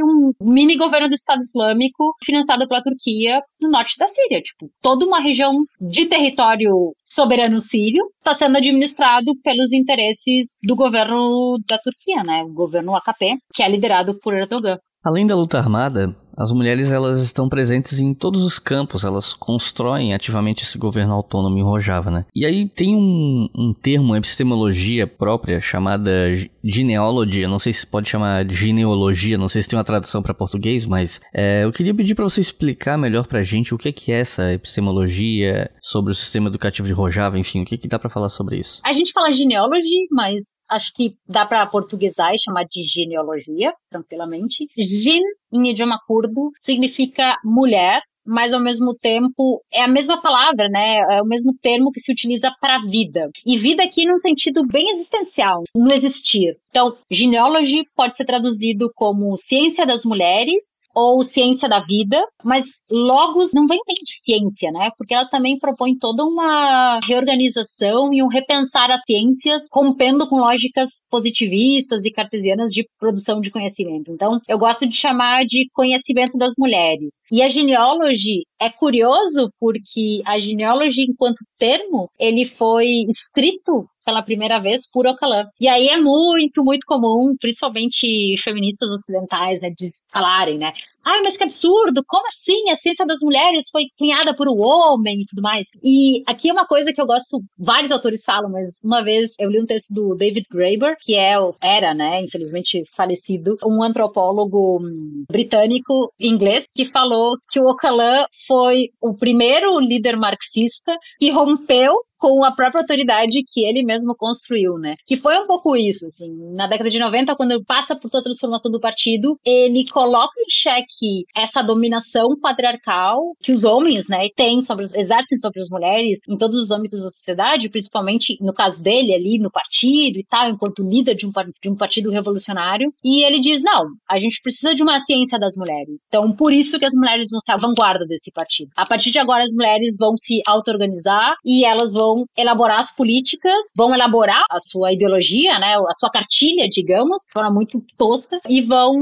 um mini governo do Estado Islâmico financiado pela Turquia no norte da Síria. Tipo, toda uma região de território soberano sírio está sendo administrado pelos interesses do governo da Turquia, né? O governo AKP, que é liderado por Erdogan. Além da luta armada, as mulheres elas estão presentes em todos os campos, elas constroem ativamente esse governo autônomo em Rojava, né? E aí tem um, um termo, uma epistemologia própria chamada genealogia, não sei se pode chamar genealogia, não sei se tem uma tradução para português, mas é, eu queria pedir para você explicar melhor para a gente o que é, que é essa epistemologia sobre o sistema educativo de Rojava, enfim, o que, que dá para falar sobre isso? A gente fala genealogy, mas acho que dá para portuguesar e chamar de genealogia, tranquilamente. Gen em idioma curdo significa mulher, mas ao mesmo tempo é a mesma palavra, né? É o mesmo termo que se utiliza para vida. E vida aqui num sentido bem existencial, no existir. Então, genealogy pode ser traduzido como ciência das mulheres ou ciência da vida, mas logos não vem bem de ciência, né? Porque elas também propõem toda uma reorganização e um repensar as ciências, rompendo com lógicas positivistas e cartesianas de produção de conhecimento. Então, eu gosto de chamar de conhecimento das mulheres. E a genealogy é curioso porque a genealogy, enquanto termo, ele foi escrito pela primeira vez por Ocalan. E aí é muito, muito comum, principalmente feministas ocidentais, né, de falarem, né? Ai, mas que absurdo! Como assim? A ciência das mulheres foi cunhada por um homem e tudo mais. E aqui é uma coisa que eu gosto, vários autores falam, mas uma vez eu li um texto do David Graeber, que é, era, né, infelizmente falecido, um antropólogo hum, britânico inglês, que falou que o Ocalan foi o primeiro líder marxista que rompeu com a própria autoridade que ele mesmo construiu, né? Que foi um pouco isso, assim, na década de 90, quando ele passa por toda a transformação do partido, ele coloca em xeque essa dominação patriarcal que os homens, né, têm sobre, exercem sobre as mulheres em todos os âmbitos da sociedade, principalmente no caso dele ali no partido e tal, enquanto líder de um, de um partido revolucionário, e ele diz, não, a gente precisa de uma ciência das mulheres. Então, por isso que as mulheres vão ser a vanguarda desse partido. A partir de agora, as mulheres vão se auto-organizar e elas vão vão elaborar as políticas, vão elaborar a sua ideologia, né, a sua cartilha, digamos, de forma muito tosca, e vão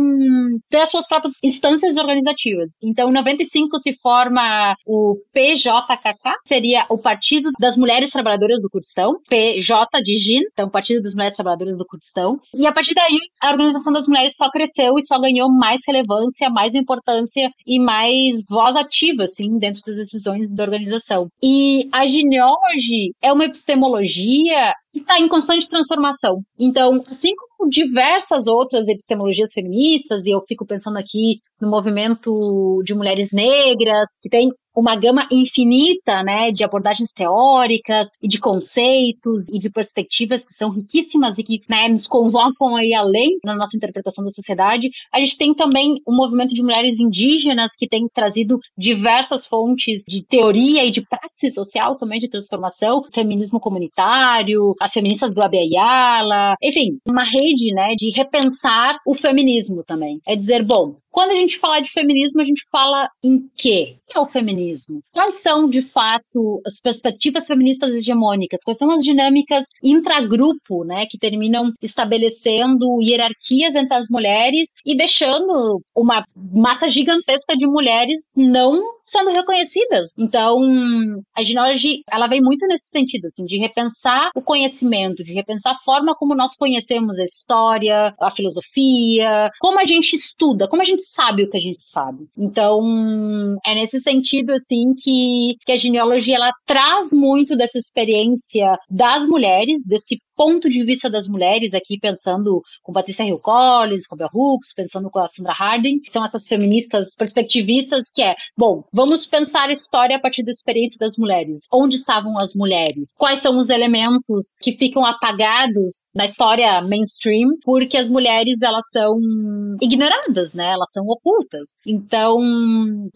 ter as suas próprias instâncias organizativas. Então, em 95 se forma o PJKK, seria o Partido das Mulheres Trabalhadoras do Kurdistão, PJ de Jin, então Partido das Mulheres Trabalhadoras do Kurdistão. E a partir daí, a organização das mulheres só cresceu e só ganhou mais relevância, mais importância e mais voz ativa, assim, dentro das decisões da organização. E a é uma epistemologia está em constante transformação. Então, assim como diversas outras epistemologias feministas, e eu fico pensando aqui no movimento de mulheres negras, que tem uma gama infinita, né, de abordagens teóricas e de conceitos e de perspectivas que são riquíssimas e que, né, nos convocam aí além na nossa interpretação da sociedade. A gente tem também um movimento de mulheres indígenas que tem trazido diversas fontes de teoria e de praxe social também de transformação, feminismo comunitário, as feministas do Abiyala, enfim, uma rede, né, de repensar o feminismo também. É dizer, bom, quando a gente fala de feminismo, a gente fala em quê? O que é o feminismo? Quais são, de fato, as perspectivas feministas hegemônicas? Quais são as dinâmicas intragrupo, né, que terminam estabelecendo hierarquias entre as mulheres e deixando uma massa gigantesca de mulheres não sendo reconhecidas. Então, a genealogia, ela vem muito nesse sentido, assim, de repensar o conhecimento, de repensar a forma como nós conhecemos a história, a filosofia, como a gente estuda, como a gente sabe o que a gente sabe. Então, é nesse sentido, assim, que, que a genealogia, ela traz muito dessa experiência das mulheres, desse ponto de vista das mulheres, aqui pensando com Patrícia Hill Collins, com Bell Hooks, pensando com a Sandra Harding, que são essas feministas perspectivistas, que é, bom, vamos pensar a história a partir da experiência das mulheres. Onde estavam as mulheres? Quais são os elementos que ficam apagados na história mainstream, porque as mulheres, elas são ignoradas, né? Elas são ocultas. Então,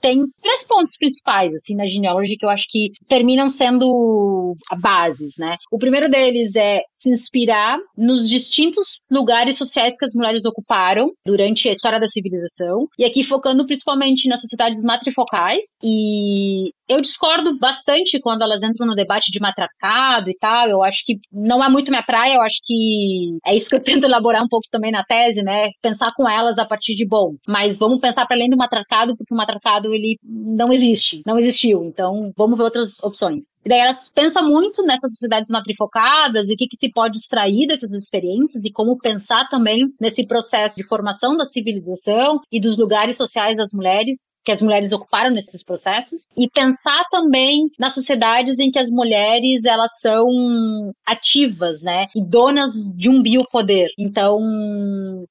tem três pontos principais, assim, na genealogia que eu acho que terminam sendo bases, né? O primeiro deles é se inspirar nos distintos lugares sociais que as mulheres ocuparam durante a história da civilização, e aqui focando principalmente nas sociedades matrifocais, e eu discordo bastante quando elas entram no debate de matracado e tal, eu acho que não é muito minha praia, eu acho que é isso que eu tento elaborar um pouco também na tese, né, pensar com elas a partir de, bom, mas vamos pensar para além do matracado, porque o matracado, ele não existe, não existiu, então vamos ver outras opções. E daí elas pensam muito nessas sociedades matrifocadas e o que, que se pode extrair dessas experiências e como pensar também nesse processo de formação da civilização e dos lugares sociais das mulheres que as mulheres ocuparam nesses processos e pensar também nas sociedades em que as mulheres elas são ativas, né, e donas de um biopoder. Então,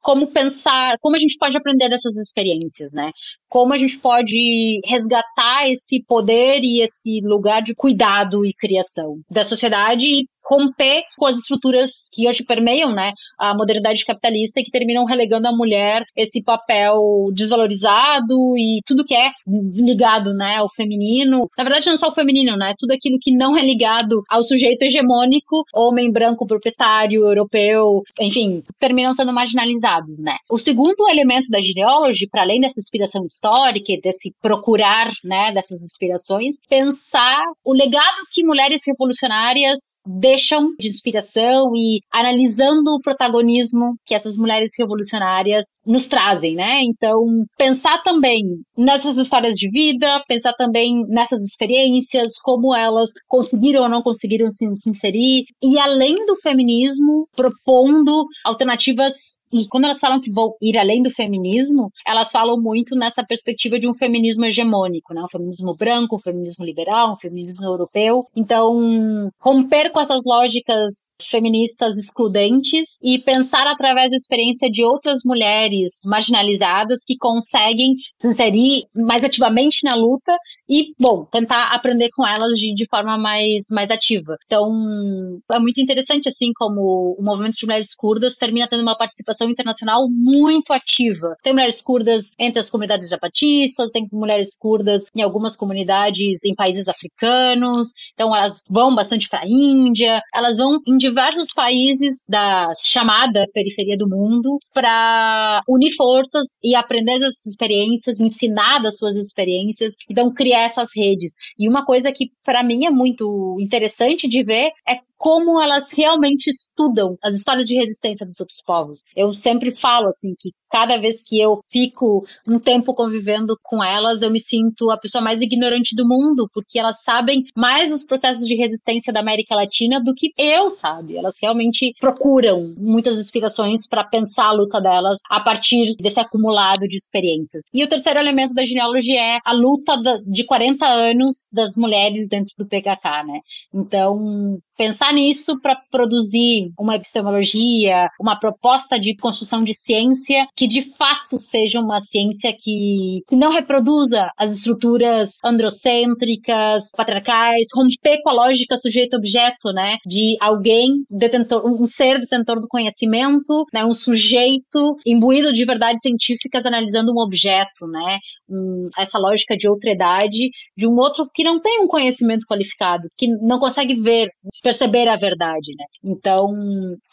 como pensar, como a gente pode aprender dessas experiências, né? Como a gente pode resgatar esse poder e esse lugar de cuidado e criação da sociedade e romper com as estruturas que hoje permeiam né, a modernidade capitalista e que terminam relegando à mulher esse papel desvalorizado e tudo que é ligado né, ao feminino. Na verdade, não só o feminino, né? Tudo aquilo que não é ligado ao sujeito hegemônico, homem branco proprietário, europeu, enfim, terminam sendo marginalizados, né? O segundo elemento da genealogy, para além dessa inspiração histórica e desse procurar né, dessas inspirações, pensar o legado que mulheres revolucionárias deixam de inspiração e analisando o protagonismo que essas mulheres revolucionárias nos trazem, né? Então, pensar também nessas histórias de vida, pensar também nessas experiências, como elas conseguiram ou não conseguiram se, se inserir, e além do feminismo, propondo alternativas e quando elas falam que vão ir além do feminismo, elas falam muito nessa perspectiva de um feminismo hegemônico, né? Um feminismo branco, um feminismo liberal, um feminismo europeu. Então, romper com essas lógicas feministas excludentes e pensar através da experiência de outras mulheres marginalizadas que conseguem se inserir mais ativamente na luta e, bom, tentar aprender com elas de, de forma mais, mais ativa. Então, é muito interessante, assim, como o movimento de mulheres curdas termina tendo uma participação internacional muito ativa. Tem mulheres curdas entre as comunidades japatistas, tem mulheres curdas em algumas comunidades em países africanos, então elas vão bastante para a Índia, elas vão em diversos países da chamada periferia do mundo para unir forças e aprender essas experiências, ensinar das suas experiências, então criar essas redes. E uma coisa que para mim é muito interessante de ver é como elas realmente estudam as histórias de resistência dos outros povos. Eu sempre falo assim que cada vez que eu fico um tempo convivendo com elas, eu me sinto a pessoa mais ignorante do mundo, porque elas sabem mais os processos de resistência da América Latina do que eu, sabe? Elas realmente procuram muitas explicações para pensar a luta delas a partir desse acumulado de experiências. E o terceiro elemento da genealogia é a luta de 40 anos das mulheres dentro do PKK, né? Então, pensar nisso para produzir uma epistemologia, uma proposta de construção de ciência que de fato seja uma ciência que, que não reproduza as estruturas androcêntricas, patriarcais, romper com a lógica sujeito-objeto, né? De alguém detentor, um ser detentor do conhecimento, né? Um sujeito imbuído de verdades científicas analisando um objeto, né? Um, essa lógica de outredade de um outro que não tem um conhecimento qualificado, que não consegue ver, perceber a verdade, né? Então,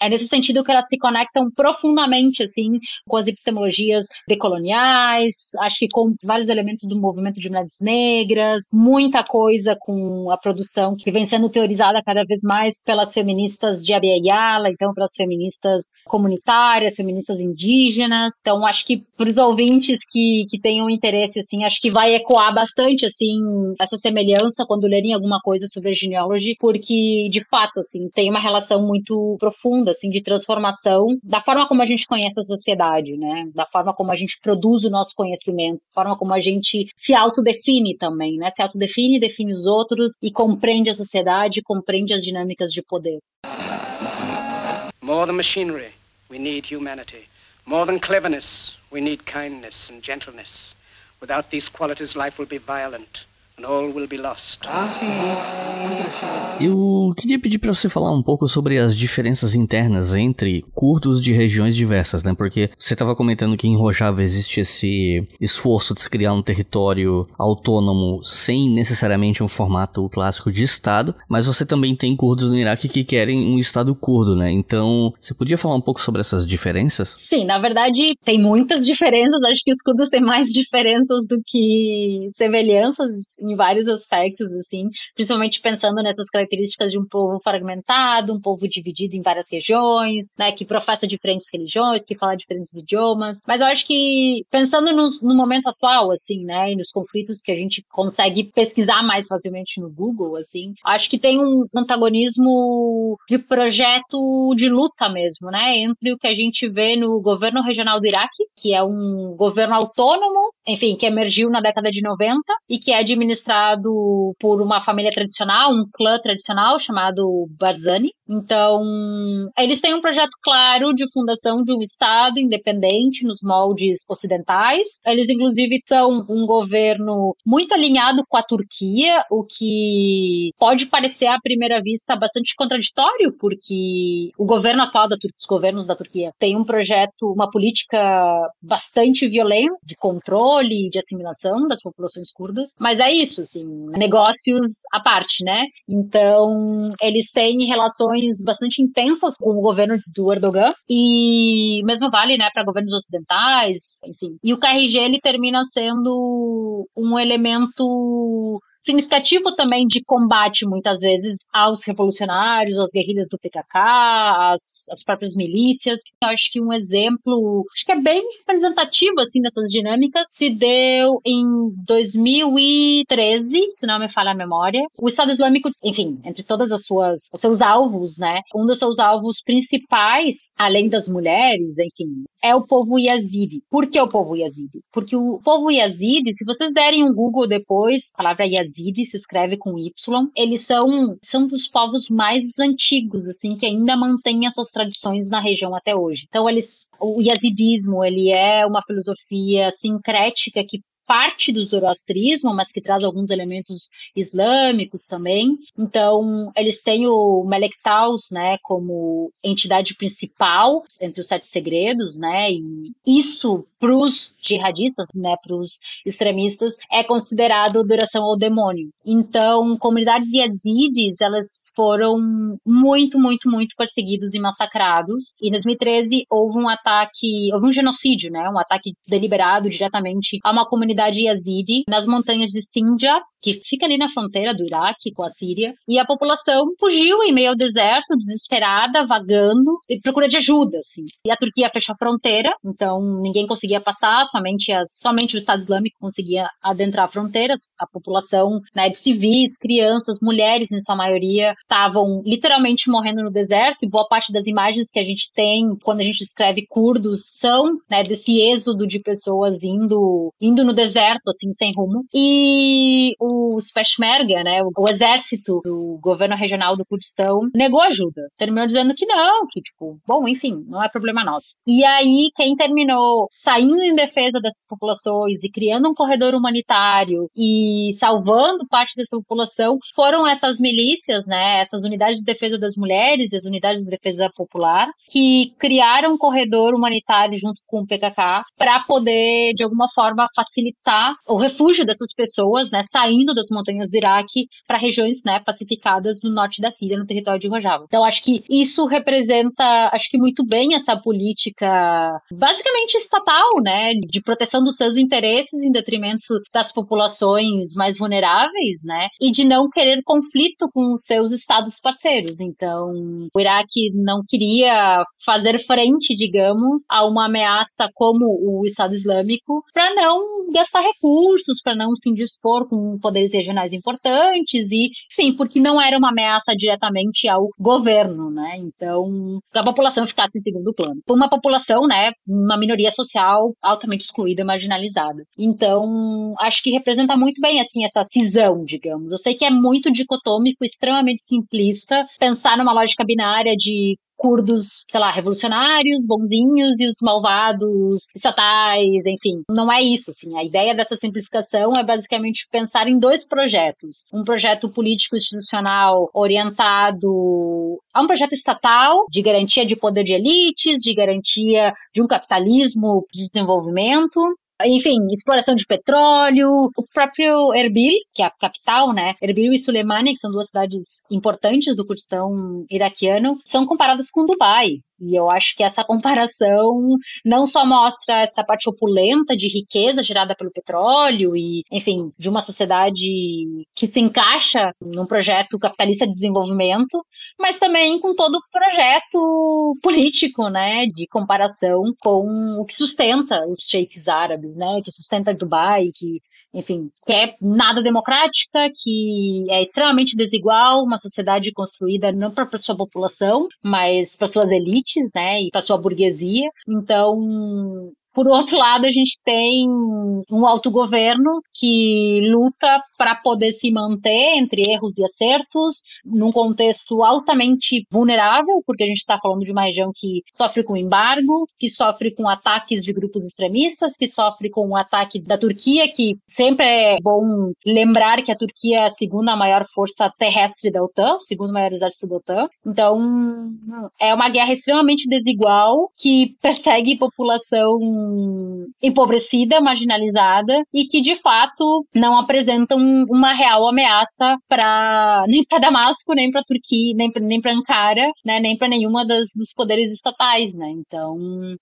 é nesse sentido que elas se conectam profundamente, assim, com as epistemologias decoloniais, acho que com vários elementos do movimento de mulheres negras, muita coisa com a produção que vem sendo teorizada cada vez mais pelas feministas de Abiyala, então pelas feministas comunitárias, feministas indígenas. Então, acho que para os ouvintes que, que tenham interesse, assim, acho que vai ecoar bastante, assim, essa semelhança quando lerem alguma coisa sobre a porque, de fato, assim, tem uma relação muito profunda, assim, de transformação da forma como a gente conhece a sociedade, né? Da forma como a gente produz o nosso conhecimento, da forma como a gente se autodefine também, né? Se autodefine, define os outros e compreende a sociedade, compreende as dinâmicas de poder. More than machinery, we need humanity. More than cleverness, we need kindness and gentleness. Without these qualities, life will be violent and all will be lost. Eu queria pedir para você falar um pouco sobre as diferenças internas entre curdos de regiões diversas, né? Porque você estava comentando que em Rojava existe esse esforço de se criar um território autônomo sem necessariamente um formato clássico de Estado, mas você também tem curdos no Iraque que querem um Estado curdo, né? Então, você podia falar um pouco sobre essas diferenças? Sim, na verdade, tem muitas diferenças. Acho que os curdos têm mais <laughs> diferenças do que semelhanças em vários aspectos, assim, principalmente pensando nessas características de um povo fragmentado, um povo dividido em várias regiões, né, que professa diferentes religiões, que fala diferentes idiomas. Mas eu acho que pensando no, no momento atual, assim, né, e nos conflitos que a gente consegue pesquisar mais facilmente no Google, assim, acho que tem um antagonismo de projeto de luta mesmo, né, entre o que a gente vê no governo regional do Iraque, que é um governo autônomo, enfim, que emergiu na década de 90 e que é administrado por uma família tradicional, um clã tradicional chamado Barzani. Então, eles têm um projeto claro de fundação de um Estado independente nos moldes ocidentais. Eles, inclusive, são um governo muito alinhado com a Turquia, o que pode parecer à primeira vista bastante contraditório, porque o governo atual da Turquia, os governos da Turquia, tem um projeto, uma política bastante violenta de controle e de assimilação das populações curdas. Mas é isso, assim, negócios à parte, né? Então, eles têm relações bastante intensas com o governo do Erdogan e mesmo vale, né, para governos ocidentais, enfim. E o KRG ele termina sendo um elemento significativo também de combate, muitas vezes, aos revolucionários, às guerrilhas do PKK, às, às próprias milícias. Eu acho que um exemplo, acho que é bem representativo, assim, dessas dinâmicas, se deu em 2013, se não me falha a memória. O Estado Islâmico, enfim, entre todas as suas, os seus alvos, né, um dos seus alvos principais, além das mulheres, enfim, é o povo Yazidi. Por que o povo Yazidi? Porque o povo Yazidi, se vocês derem um Google depois, a palavra Yazidi, Yazidi se escreve com Y. Eles são, são dos povos mais antigos, assim, que ainda mantêm essas tradições na região até hoje. Então, eles, o yazidismo, ele é uma filosofia sincrética que parte do zoroastrismo, mas que traz alguns elementos islâmicos também. Então, eles têm o Melek Taus, né, como entidade principal entre os sete segredos, né, e isso para os jihadistas, né, para os extremistas, é considerado adoração ao demônio. Então, comunidades yazidis, elas foram muito, muito, muito perseguidos e massacrados. E em 2013 houve um ataque, houve um genocídio, né, um ataque deliberado diretamente a uma comunidade yazidi nas montanhas de Sinjar, que fica ali na fronteira do Iraque com a Síria, e a população fugiu em meio ao deserto, desesperada, vagando, e procura de ajuda, assim. E a Turquia fechou a fronteira, então ninguém conseguia passar, somente, as, somente o Estado Islâmico conseguia adentrar fronteiras. A população né, de civis, crianças, mulheres, em sua maioria, estavam literalmente morrendo no deserto, e boa parte das imagens que a gente tem quando a gente escreve curdos são né, desse êxodo de pessoas indo, indo no deserto, assim, sem rumo. E os Peshmerga, né, o, exército do governo regional do Kurdistão, negou ajuda. Terminou dizendo que não, que tipo, bom, enfim, não é problema nosso. E aí, quem terminou saindo em defesa dessas populações e criando um corredor humanitário e salvando parte dessa população foram essas milícias, né, essas unidades de defesa das mulheres as unidades de defesa popular, que criaram um corredor humanitário junto com o PKK para poder, de alguma forma, facilitar o refúgio dessas pessoas, né, saindo saindo das montanhas do Iraque para regiões né, pacificadas no norte da Síria, no território de Rojava. Então, acho que isso representa, acho que muito bem essa política basicamente estatal, né, de proteção dos seus interesses em detrimento das populações mais vulneráveis, né, e de não querer conflito com os seus estados parceiros. Então, o Iraque não queria fazer frente, digamos, a uma ameaça como o Estado Islâmico para não gastar recursos, para não se indispor com poderes regionais importantes e, enfim, porque não era uma ameaça diretamente ao governo, né? Então, a população ficasse em segundo plano. Uma população, né, uma minoria social altamente excluída, marginalizada. Então, acho que representa muito bem, assim, essa cisão, digamos. Eu sei que é muito dicotômico, extremamente simplista, pensar numa lógica binária de curdos, sei lá, revolucionários, bonzinhos e os malvados, estatais, enfim. Não é isso, assim. A ideia dessa simplificação é basicamente pensar em dois projetos. Um projeto político institucional orientado a um projeto estatal de garantia de poder de elites, de garantia de um capitalismo de desenvolvimento, enfim, exploração de petróleo, o próprio Erbil, que é a capital, né? Erbil e Suleimani, que são duas cidades importantes do Kurdistão iraquiano, são comparadas com Dubai. E eu acho que essa comparação não só mostra essa parte opulenta de riqueza gerada pelo petróleo e, enfim, de uma sociedade que se encaixa num projeto capitalista de desenvolvimento, mas também com todo o projeto político, né, de comparação com o que sustenta os sheiks árabes, né, que sustenta Dubai, que enfim, que é nada democrática, que é extremamente desigual, uma sociedade construída não para sua população, mas para suas elites, né, e para sua burguesia. Então, por outro lado, a gente tem um autogoverno que luta para poder se manter entre erros e acertos, num contexto altamente vulnerável, porque a gente está falando de uma região que sofre com embargo, que sofre com ataques de grupos extremistas, que sofre com o ataque da Turquia, que sempre é bom lembrar que a Turquia é a segunda maior força terrestre da OTAN, o segundo maior exército da OTAN. Então, é uma guerra extremamente desigual que persegue população empobrecida, marginalizada e que de fato não apresentam uma real ameaça para <laughs> nem para Damasco, nem para Turquia, nem nem para Ankara, né, nem para nenhuma das, dos poderes estatais, né? Então,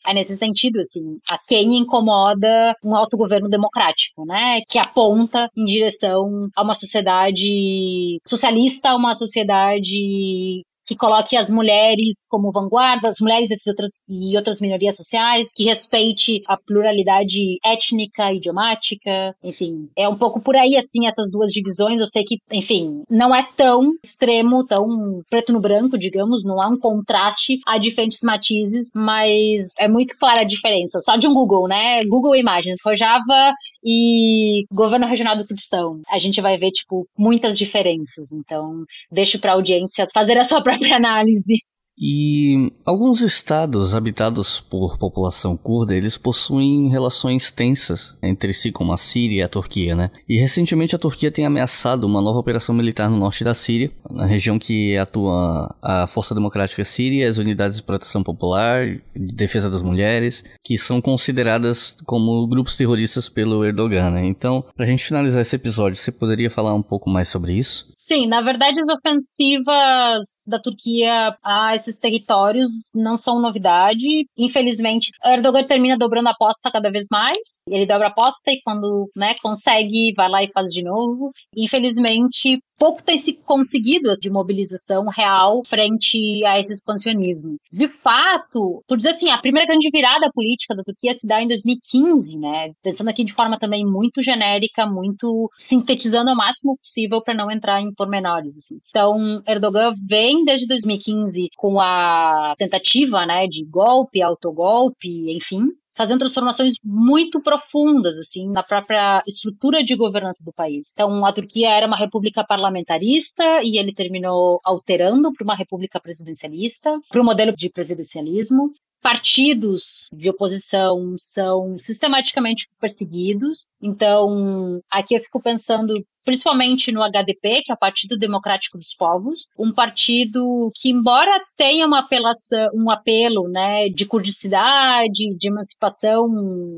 é nesse sentido assim, a quem incomoda um autogoverno democrático, né, que aponta em direção a uma sociedade socialista, uma sociedade que coloque as mulheres como vanguarda, as mulheres outras, e outras minorias sociais, que respeite a pluralidade étnica, idiomática, enfim. É um pouco por aí, assim, essas duas divisões. Eu sei que, enfim, não é tão extremo, tão preto no branco, digamos, não há um contraste, há diferentes matizes, mas é muito clara a diferença. Só de um Google, né? Google Imagens, Rojava e governo regional do Kurdistão. A gente vai ver, tipo, muitas diferenças. Então, deixo para a audiência fazer a sua própria análise. E alguns estados habitados por população curda, eles possuem relações tensas entre si, como a Síria e a Turquia, né? E recentemente a Turquia tem ameaçado uma nova operação militar no norte da Síria, na região que atua a Força Democrática Síria, as unidades de proteção popular, defesa das mulheres, que são consideradas como grupos terroristas pelo Erdogan, né? Então, pra gente finalizar esse episódio, você poderia falar um pouco mais sobre isso? Sim, na verdade, as ofensivas da Turquia a esses territórios não são novidade. Infelizmente, Erdogan termina dobrando a aposta cada vez mais. Ele dobra a aposta e quando né, consegue, vai lá e faz de novo. Infelizmente, pouco tem se conseguido de mobilização real frente a esse expansionismo. De fato, por dizer assim, a primeira grande virada política da Turquia se dá em 2015, né? Pensando aqui de forma também muito genérica, muito sintetizando ao máximo possível para não entrar em pormenores. Assim. Então, Erdogan vem desde 2015 com a tentativa, né, de golpe, autogolpe, enfim, fazendo transformações muito profundas assim na própria estrutura de governança do país. Então, a Turquia era uma república parlamentarista e ele terminou alterando para uma república presidencialista, para um modelo de presidencialismo partidos de oposição são sistematicamente perseguidos. Então, aqui eu fico pensando principalmente no HDP, que é o Partido Democrático dos Povos, um partido que, embora tenha uma apelação, um apelo né, de kurdicidade, de emancipação,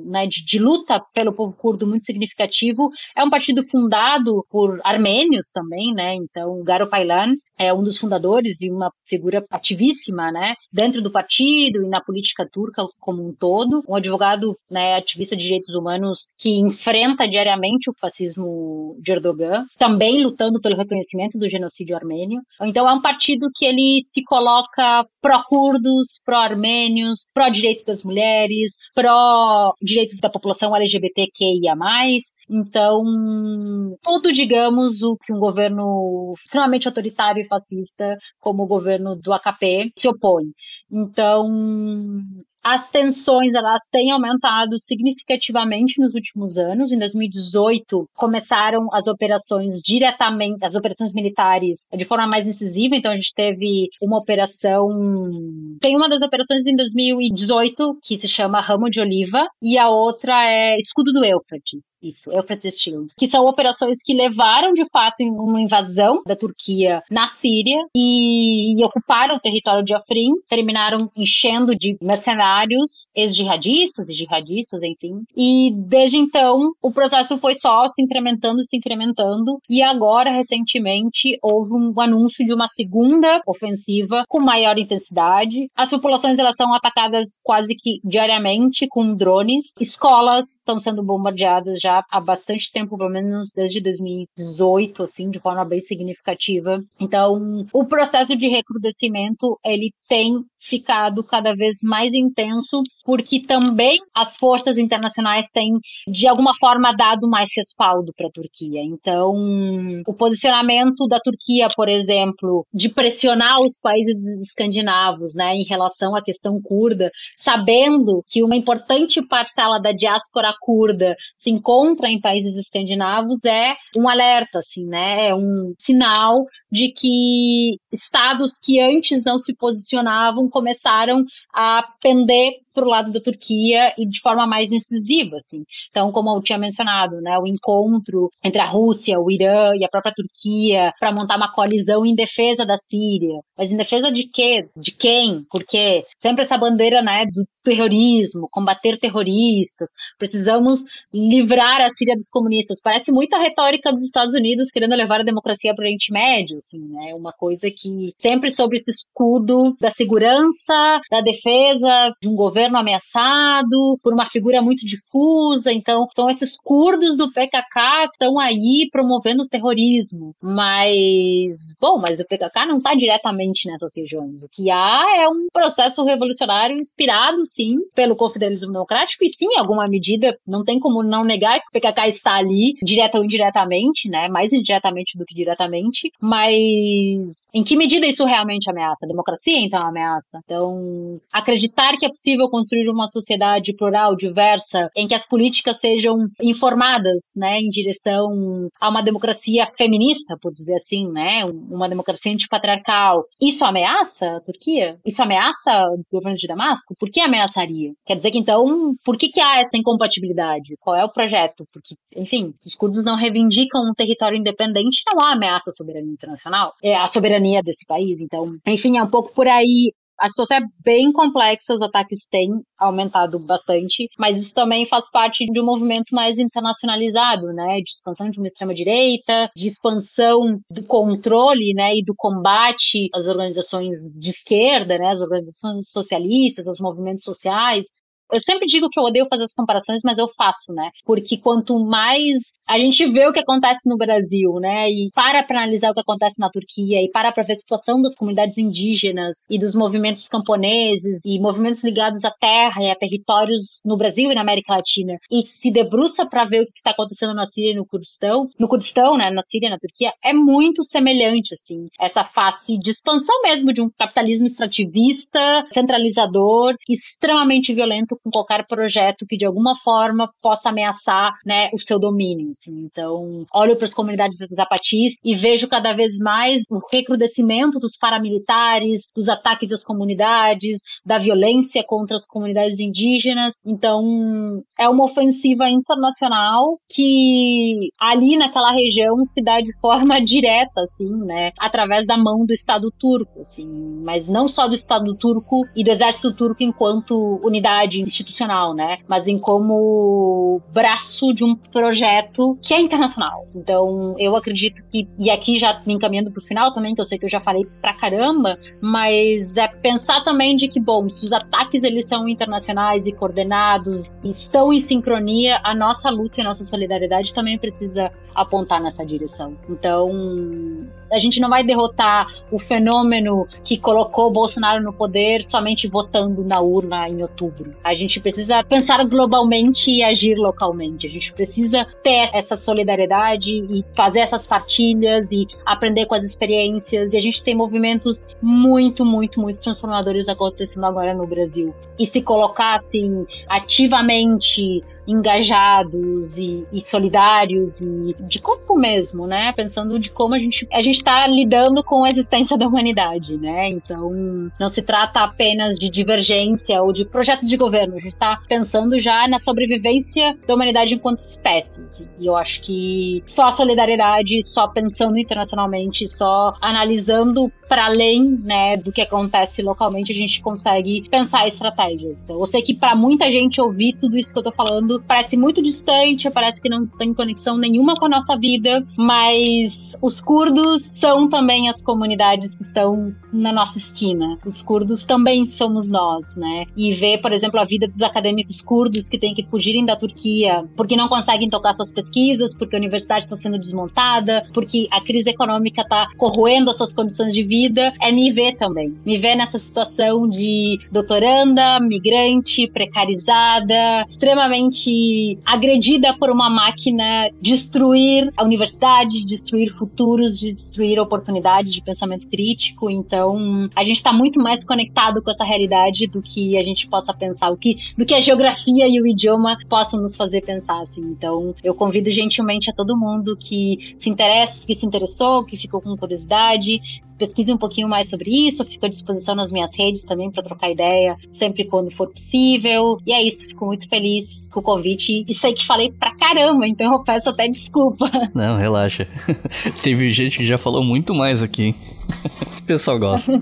né, de, de, luta pelo povo curdo muito significativo, é um partido fundado por armênios também, né? Então, Garo Paylan é um dos fundadores e uma figura ativíssima, né, dentro do partido e na política turca como um todo, um advogado, né, ativista de direitos humanos que enfrenta diariamente o fascismo de Erdogan também lutando pelo reconhecimento do genocídio armênio. Então é um partido que ele se coloca pró-curdos, pró-armênios, pró-direitos das mulheres, pró-direitos da população LGBTQIA+. Então, tudo, digamos, o que um governo extremamente autoritário e fascista, como o governo do AKP, se opõe. Então, as tensões elas têm aumentado significativamente nos últimos anos. Em 2018 começaram as operações diretamente, as operações militares de forma mais incisiva. Então a gente teve uma operação, tem uma das operações em 2018 que se chama Ramo de Oliva e a outra é Escudo do Eufrates, isso, Eufrates Shield, que são operações que levaram de fato uma invasão da Turquia na Síria e, e ocuparam o território de Afrin, terminaram enchendo de mercenários mercenários, ex-jihadistas e jihadistas, enfim. E desde então, o processo foi só se incrementando, se incrementando. E agora, recentemente, houve um anúncio de uma segunda ofensiva com maior intensidade. As populações elas são atacadas quase que diariamente com drones. Escolas estão sendo bombardeadas já há bastante tempo, pelo menos desde 2018, assim, de forma bem significativa. Então, o processo de recrudescimento ele tem ficado cada vez mais intenso, porque também as forças internacionais têm, de alguma forma, dado mais respaldo para a Turquia. Então, o posicionamento da Turquia, por exemplo, de pressionar os países escandinavos né, em relação à questão curda, sabendo que uma importante parcela da diáspora curda se encontra em países escandinavos, é um alerta, assim, né? É um sinal de que estados que antes não se posicionavam começaram a pender de para o lado da Turquia e de forma mais incisiva, assim. Então, como eu tinha mencionado, né, o encontro entre a Rússia, o Irã e a própria Turquia para montar uma coalizão em defesa da Síria. Mas em defesa de quê? De quem? Porque sempre essa bandeira, né, do terrorismo, combater terroristas, precisamos livrar a Síria dos comunistas. Parece muito a retórica dos Estados Unidos querendo levar a democracia para o Oriente Médio, assim, né? Uma coisa que sempre sobre esse escudo da segurança, da defesa de um governo governo ameaçado por uma figura muito difusa. Então, são esses curdos do PKK que estão aí promovendo terrorismo. Mas, bom, mas o PKK não está diretamente nessas regiões. O que há é um processo revolucionário inspirado, sim, pelo confederalismo democrático e, sim, em alguma medida, não tem como não negar que o PKK está ali, direta ou indiretamente, né? Mais indiretamente do que diretamente. Mas em que medida isso realmente ameaça? A democracia, então, ameaça? Então, acreditar que é possível construir uma sociedade plural, diversa, em que as políticas sejam informadas, né, em direção a uma democracia feminista, por dizer assim, né, uma democracia antipatriarcal. Isso ameaça a Turquia? Isso ameaça o governo de Damasco? Por que ameaçaria? Quer dizer que então, por que que há essa incompatibilidade? Qual é o projeto? Porque, enfim, os curdos não reivindicam um território independente, não há ameaça à soberania internacional, é a soberania desse país. Então, enfim, é um pouco por aí a situação é bem complexa, os ataques têm aumentado bastante, mas isso também faz parte de um movimento mais internacionalizado, né, de expansão de uma extrema-direita, de expansão do controle, né, e do combate às organizações de esquerda, né, as organizações socialistas, aos movimentos sociais, eu sempre digo que eu odeio fazer as comparações, mas eu faço, né? Porque quanto mais a gente vê o que acontece no Brasil, né? E para para analisar o que acontece na Turquia, e para para ver a situação das comunidades indígenas e dos movimentos camponeses e movimentos ligados à terra e a territórios no Brasil e na América Latina, e se debruça para ver o que está acontecendo na Síria e no Kurdistão, no Kurdistão, né? Na Síria na Turquia, é muito semelhante, assim. Essa face de expansão mesmo de um capitalismo extrativista, centralizador, extremamente violento com qualquer projeto que de alguma forma possa ameaçar né, o seu domínio. Assim. Então, olho para as comunidades zapatis e vejo cada vez mais o recrudescimento dos paramilitares, dos ataques às comunidades, da violência contra as comunidades indígenas. Então, é uma ofensiva internacional que ali naquela região se dá de forma <laughs> direta, assim, né, através da mão do Estado turco, assim, mas não só do Estado turco e do exército turco enquanto unidade institucional, né? Mas em como braço de um projeto que é internacional. Então, eu acredito que, e aqui já me encaminhando pro final também, que eu sei que eu já falei pra caramba, mas é pensar também de que, bom, se os ataques eles são internacionais e coordenados, estão em sincronia, a nossa luta e a nossa solidariedade também precisa apontar nessa direção. Então, a gente não vai derrotar o fenômeno que colocou Bolsonaro no poder somente votando na urna em outubro. A gente precisa pensar globalmente e agir localmente. A gente precisa ter essa solidariedade e fazer essas partilhas e aprender com as experiências. E a gente tem movimentos muito, muito, muito transformadores acontecendo agora no Brasil. E se colocar assim ativamente engajados e, e, solidários e de corpo mesmo, né? Pensando de como a gente a gente está lidando com a existência da humanidade, né? Então não se trata apenas de divergência ou de projetos de governo. A gente está pensando já na sobrevivência da humanidade enquanto espécie. Assim. E eu acho que só a solidariedade, só pensando internacionalmente, só analisando para além, né, do que acontece localmente, a gente consegue pensar estratégias. Então, eu sei que para muita gente ouvir tudo isso que eu tô falando parece muito distante, parece que não tem conexão nenhuma com a nossa vida, mas os curdos são também as comunidades que estão na nossa esquina. Os curdos também somos nós, né? E ver, por exemplo, a vida dos acadêmicos curdos que têm que fugirem da Turquia porque não conseguem tocar suas pesquisas, porque a universidade está sendo desmontada, porque a crise econômica está corroendo as suas condições de vida, é me ver também. Me ver nessa situação de doutoranda, migrante, precarizada, extremamente agredida por uma máquina destruir a universidade, destruir futuros, destruir oportunidades de pensamento crítico. Então, a gente está muito mais conectado com essa realidade do que a gente possa pensar, o que, do que a geografia e o idioma possam nos fazer pensar. Assim. Então, eu convido gentilmente a todo mundo que se interessa, que se interessou, que ficou com curiosidade, pesquise um pouquinho mais sobre isso, fico à disposição nas minhas redes também para trocar ideia, sempre quando for possível. E é isso, fico muito feliz com o convite e sei que falei pra caramba, então eu peço até desculpa. <laughs> Não, relaxa. <laughs> Teve gente que já falou muito mais aqui. <laughs> o pessoal gosta.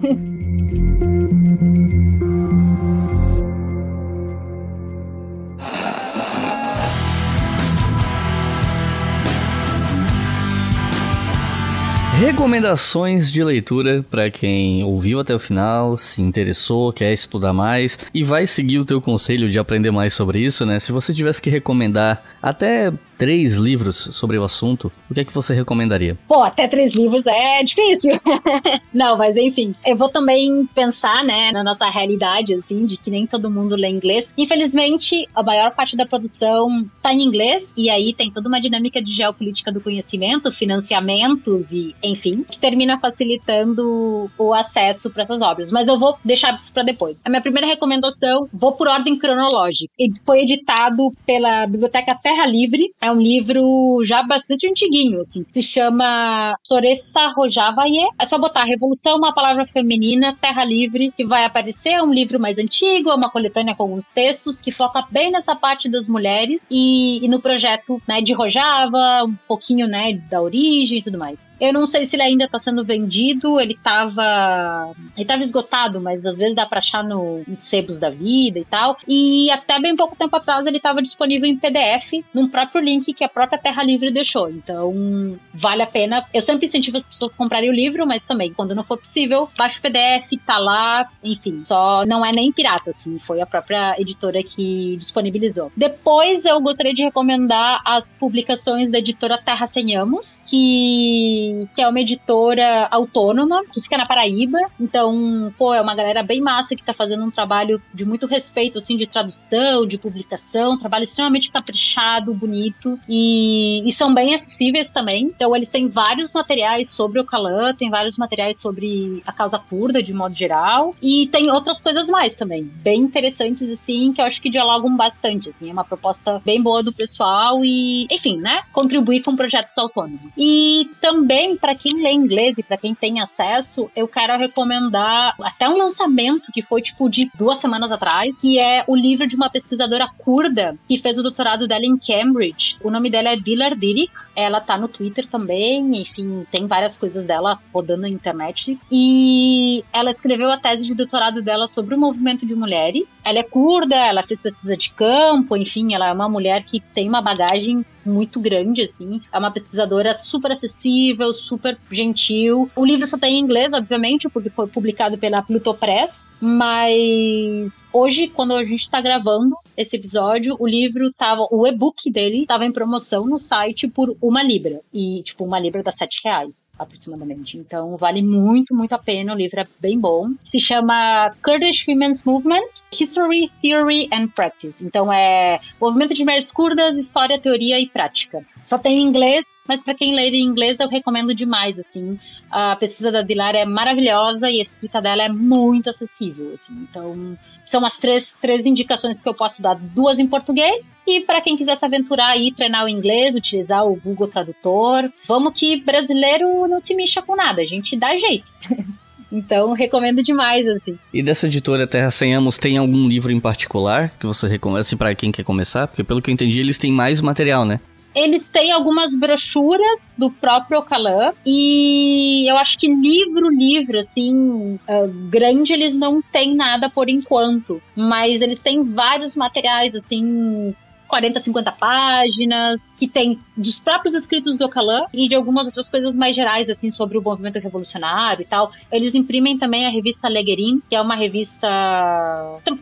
Recomendações de leitura para quem ouviu até o final, se interessou, quer estudar mais e vai seguir o teu conselho de aprender mais sobre isso, né? Se você tivesse que recomendar até três livros sobre o assunto, o que é que você recomendaria? Pô, até três livros é difícil. <laughs> Não, mas enfim, eu vou também pensar, né, na nossa realidade, assim, de que nem todo mundo lê inglês. Infelizmente, a maior parte da produção tá em inglês, e aí tem toda uma dinâmica de geopolítica do conhecimento, financiamentos e, enfim, que termina facilitando o acesso para essas obras. Mas eu vou deixar isso para depois. A minha primeira recomendação, vou por ordem cronológica. Foi editado pela Biblioteca Terra Livre. É um livro já bastante antiguinho, assim. Se chama Soressa Rojavaye. É só botar Revolução, uma palavra feminina, Terra Livre, que vai aparecer. É um livro mais antigo, é uma coletânea com alguns textos que foca bem nessa parte das mulheres e, e no projeto né, de Rojava, um pouquinho né, da origem e tudo mais. Eu não sei se ele ainda está sendo vendido, ele estava ele tava esgotado, mas às vezes dá para achar no, nos sebos da vida e tal. E até bem pouco tempo atrás ele estava disponível em PDF, num próprio link que a própria Terra Livre deixou. Então, vale a pena. Eu sempre incentivo as pessoas a comprarem o livro, mas também, quando não for possível, baixa o PDF, tá lá, enfim. Só não é nem pirata, assim, foi a própria editora que disponibilizou. Depois, eu gostaria de recomendar as publicações da editora Terra Senhamos, que, que é uma editora autônoma, que fica na Paraíba. Então, pô, é uma galera bem massa que tá fazendo um trabalho de muito respeito, assim, de tradução, de publicação, um trabalho extremamente caprichado, bonito e, e, são bem acessíveis também. Então, eles têm vários materiais sobre o Kalan, tem vários materiais sobre a causa curda, de modo geral, e tem outras coisas mais também, bem interessantes, assim, que eu acho que dialogam bastante, assim, é uma proposta bem boa do pessoal e, enfim, né, contribuir com projetos autônomos. E também, para quem lê inglês e para quem tem acesso, eu quero recomendar até um lançamento que foi, tipo, de duas semanas atrás, que é o livro de uma pesquisadora curda que fez o doutorado dela em Cambridge. O nome dela é Dilar Dirik. Ela tá no Twitter também, enfim, tem várias coisas dela rodando na internet. E ela escreveu a tese de doutorado dela sobre o movimento de mulheres. Ela é curda, ela fez pesquisa de campo, enfim, ela é uma mulher que tem uma bagagem muito grande, assim. É uma pesquisadora super acessível, super gentil. O livro só tem em inglês, obviamente, porque foi publicado pela Pluto Press, mas hoje, quando a gente tá gravando esse episódio, o livro tava, o e-book dele tava em promoção no site por uma libra. E, tipo, uma libra dá sete reais, aproximadamente. Então, vale muito, muito a pena. O livro é bem bom. Se chama Kurdish Women's Movement, History, Theory and Practice. Então, é movimento de mulheres curdas, história, teoria e prática. Só tem em inglês, mas para quem lê em inglês eu recomendo demais, assim. A pesquisa da Dilar é maravilhosa e a escrita dela é muito acessível, assim. Então, são as três, três indicações que eu posso dar, duas em português e para quem quiser se aventurar aí, treinar o inglês, utilizar o Google Tradutor. Vamos que brasileiro não se mexa com nada, a gente dá jeito. <laughs> Então, recomendo demais, assim. E dessa editora Terra Sem Amos, tem algum livro em particular que você recomenda assim, para quem quer começar? Porque, pelo que eu entendi, eles têm mais material, né? Eles têm algumas brochuras do próprio Ocalan e eu acho que livro, livro, assim, uh, grande, eles não têm nada por enquanto. Mas eles têm vários materiais, assim, 40, 50 páginas, que tem dos próprios escritos do Ocalan e de algumas outras coisas mais gerais, assim, sobre o movimento revolucionário e tal. Eles imprimem também a revista Leguerin, que é uma revista.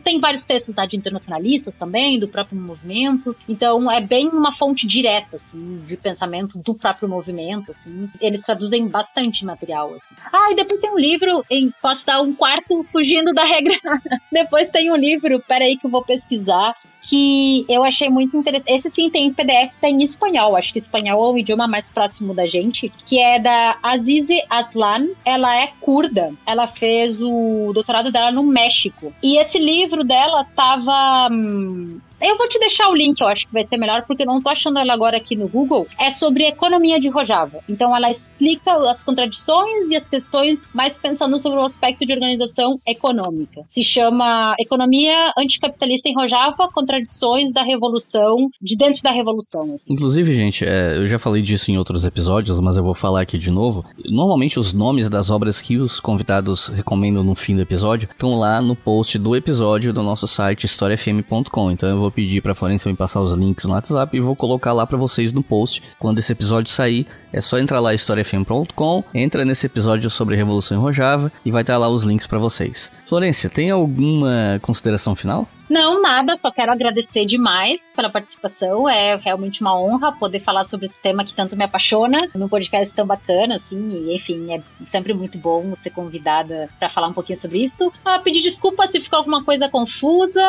Tem vários textos lá de internacionalistas também, do próprio movimento. Então, é bem uma fonte direta, assim, de pensamento do próprio movimento, assim. Eles traduzem bastante material, assim. Ah, e depois tem um livro, em, posso dar um quarto fugindo da regra. <laughs> depois tem um livro, peraí que eu vou pesquisar, que eu achei muito interessante. Esse sim tem em PDF, tá em espanhol. Acho que espanhol é o idioma mais próximo da gente. Que é da Azize Aslan. Ela é curda. Ela fez o doutorado dela no México. E esse livro dela tava. Hum, eu vou te deixar o link, eu acho que vai ser melhor, porque não tô achando ela agora aqui no Google. É sobre economia de Rojava. Então ela explica as contradições e as questões, mais pensando sobre o aspecto de organização econômica. Se chama Economia Anticapitalista em Rojava, Contradições da Revolução, de dentro da Revolução. Assim. Inclusive, gente, é, eu já falei disso em outros episódios, mas eu vou falar aqui de novo. Normalmente os nomes das obras que os convidados recomendam no fim do episódio estão lá no post do episódio do nosso site historiafm.com. Então eu vou vou pedir pra Florência me passar os links no WhatsApp e vou colocar lá para vocês no post quando esse episódio sair. É só entrar lá historiafm.com, entra nesse episódio sobre Revolução em Rojava e vai estar lá os links para vocês. Florência, tem alguma consideração final? Não, nada, só quero agradecer demais pela participação. É realmente uma honra poder falar sobre esse tema que tanto me apaixona num podcast tão bacana, assim. Enfim, é sempre muito bom ser convidada para falar um pouquinho sobre isso. Ah, pedir desculpa se ficou alguma coisa confusa.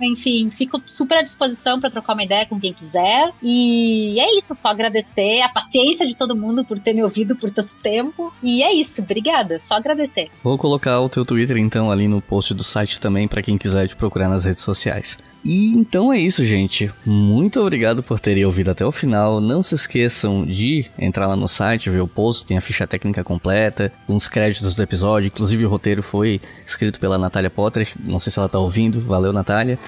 Enfim, fico super à disposição para trocar uma ideia com quem quiser. E é isso, só agradecer a paciência de todo mundo por ter me ouvido por tanto tempo. E é isso, obrigada, só agradecer. Vou colocar o teu Twitter então ali no post do site também para quem quiser te procurar nas redes sociais. E então é isso, gente. Muito obrigado por terem ouvido até o final. Não se esqueçam de entrar lá no site, ver o post, tem a ficha técnica completa, uns créditos do episódio. Inclusive, o roteiro foi escrito pela Natália Potter. Não sei se ela tá ouvindo. Valeu, Natália.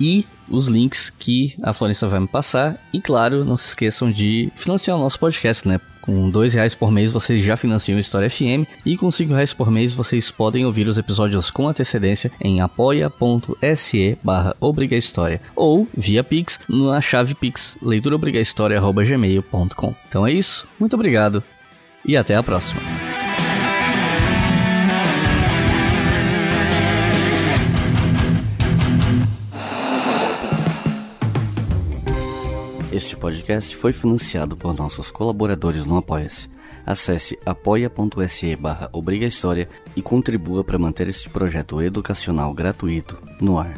E os links que a Florência vai me passar. E claro, não se esqueçam de financiar o nosso podcast, né? Com dois reais por mês vocês já financiam História FM e com cinco reais por mês vocês podem ouvir os episódios com antecedência em apoia.se barra História ou via Pix na chave Pix leituraobrigahistoria.gmail.com Então é isso, muito obrigado e até a próxima. Este podcast foi financiado por nossos colaboradores no Apoia-se. Acesse apoia.se barra e contribua para manter este projeto educacional gratuito no ar.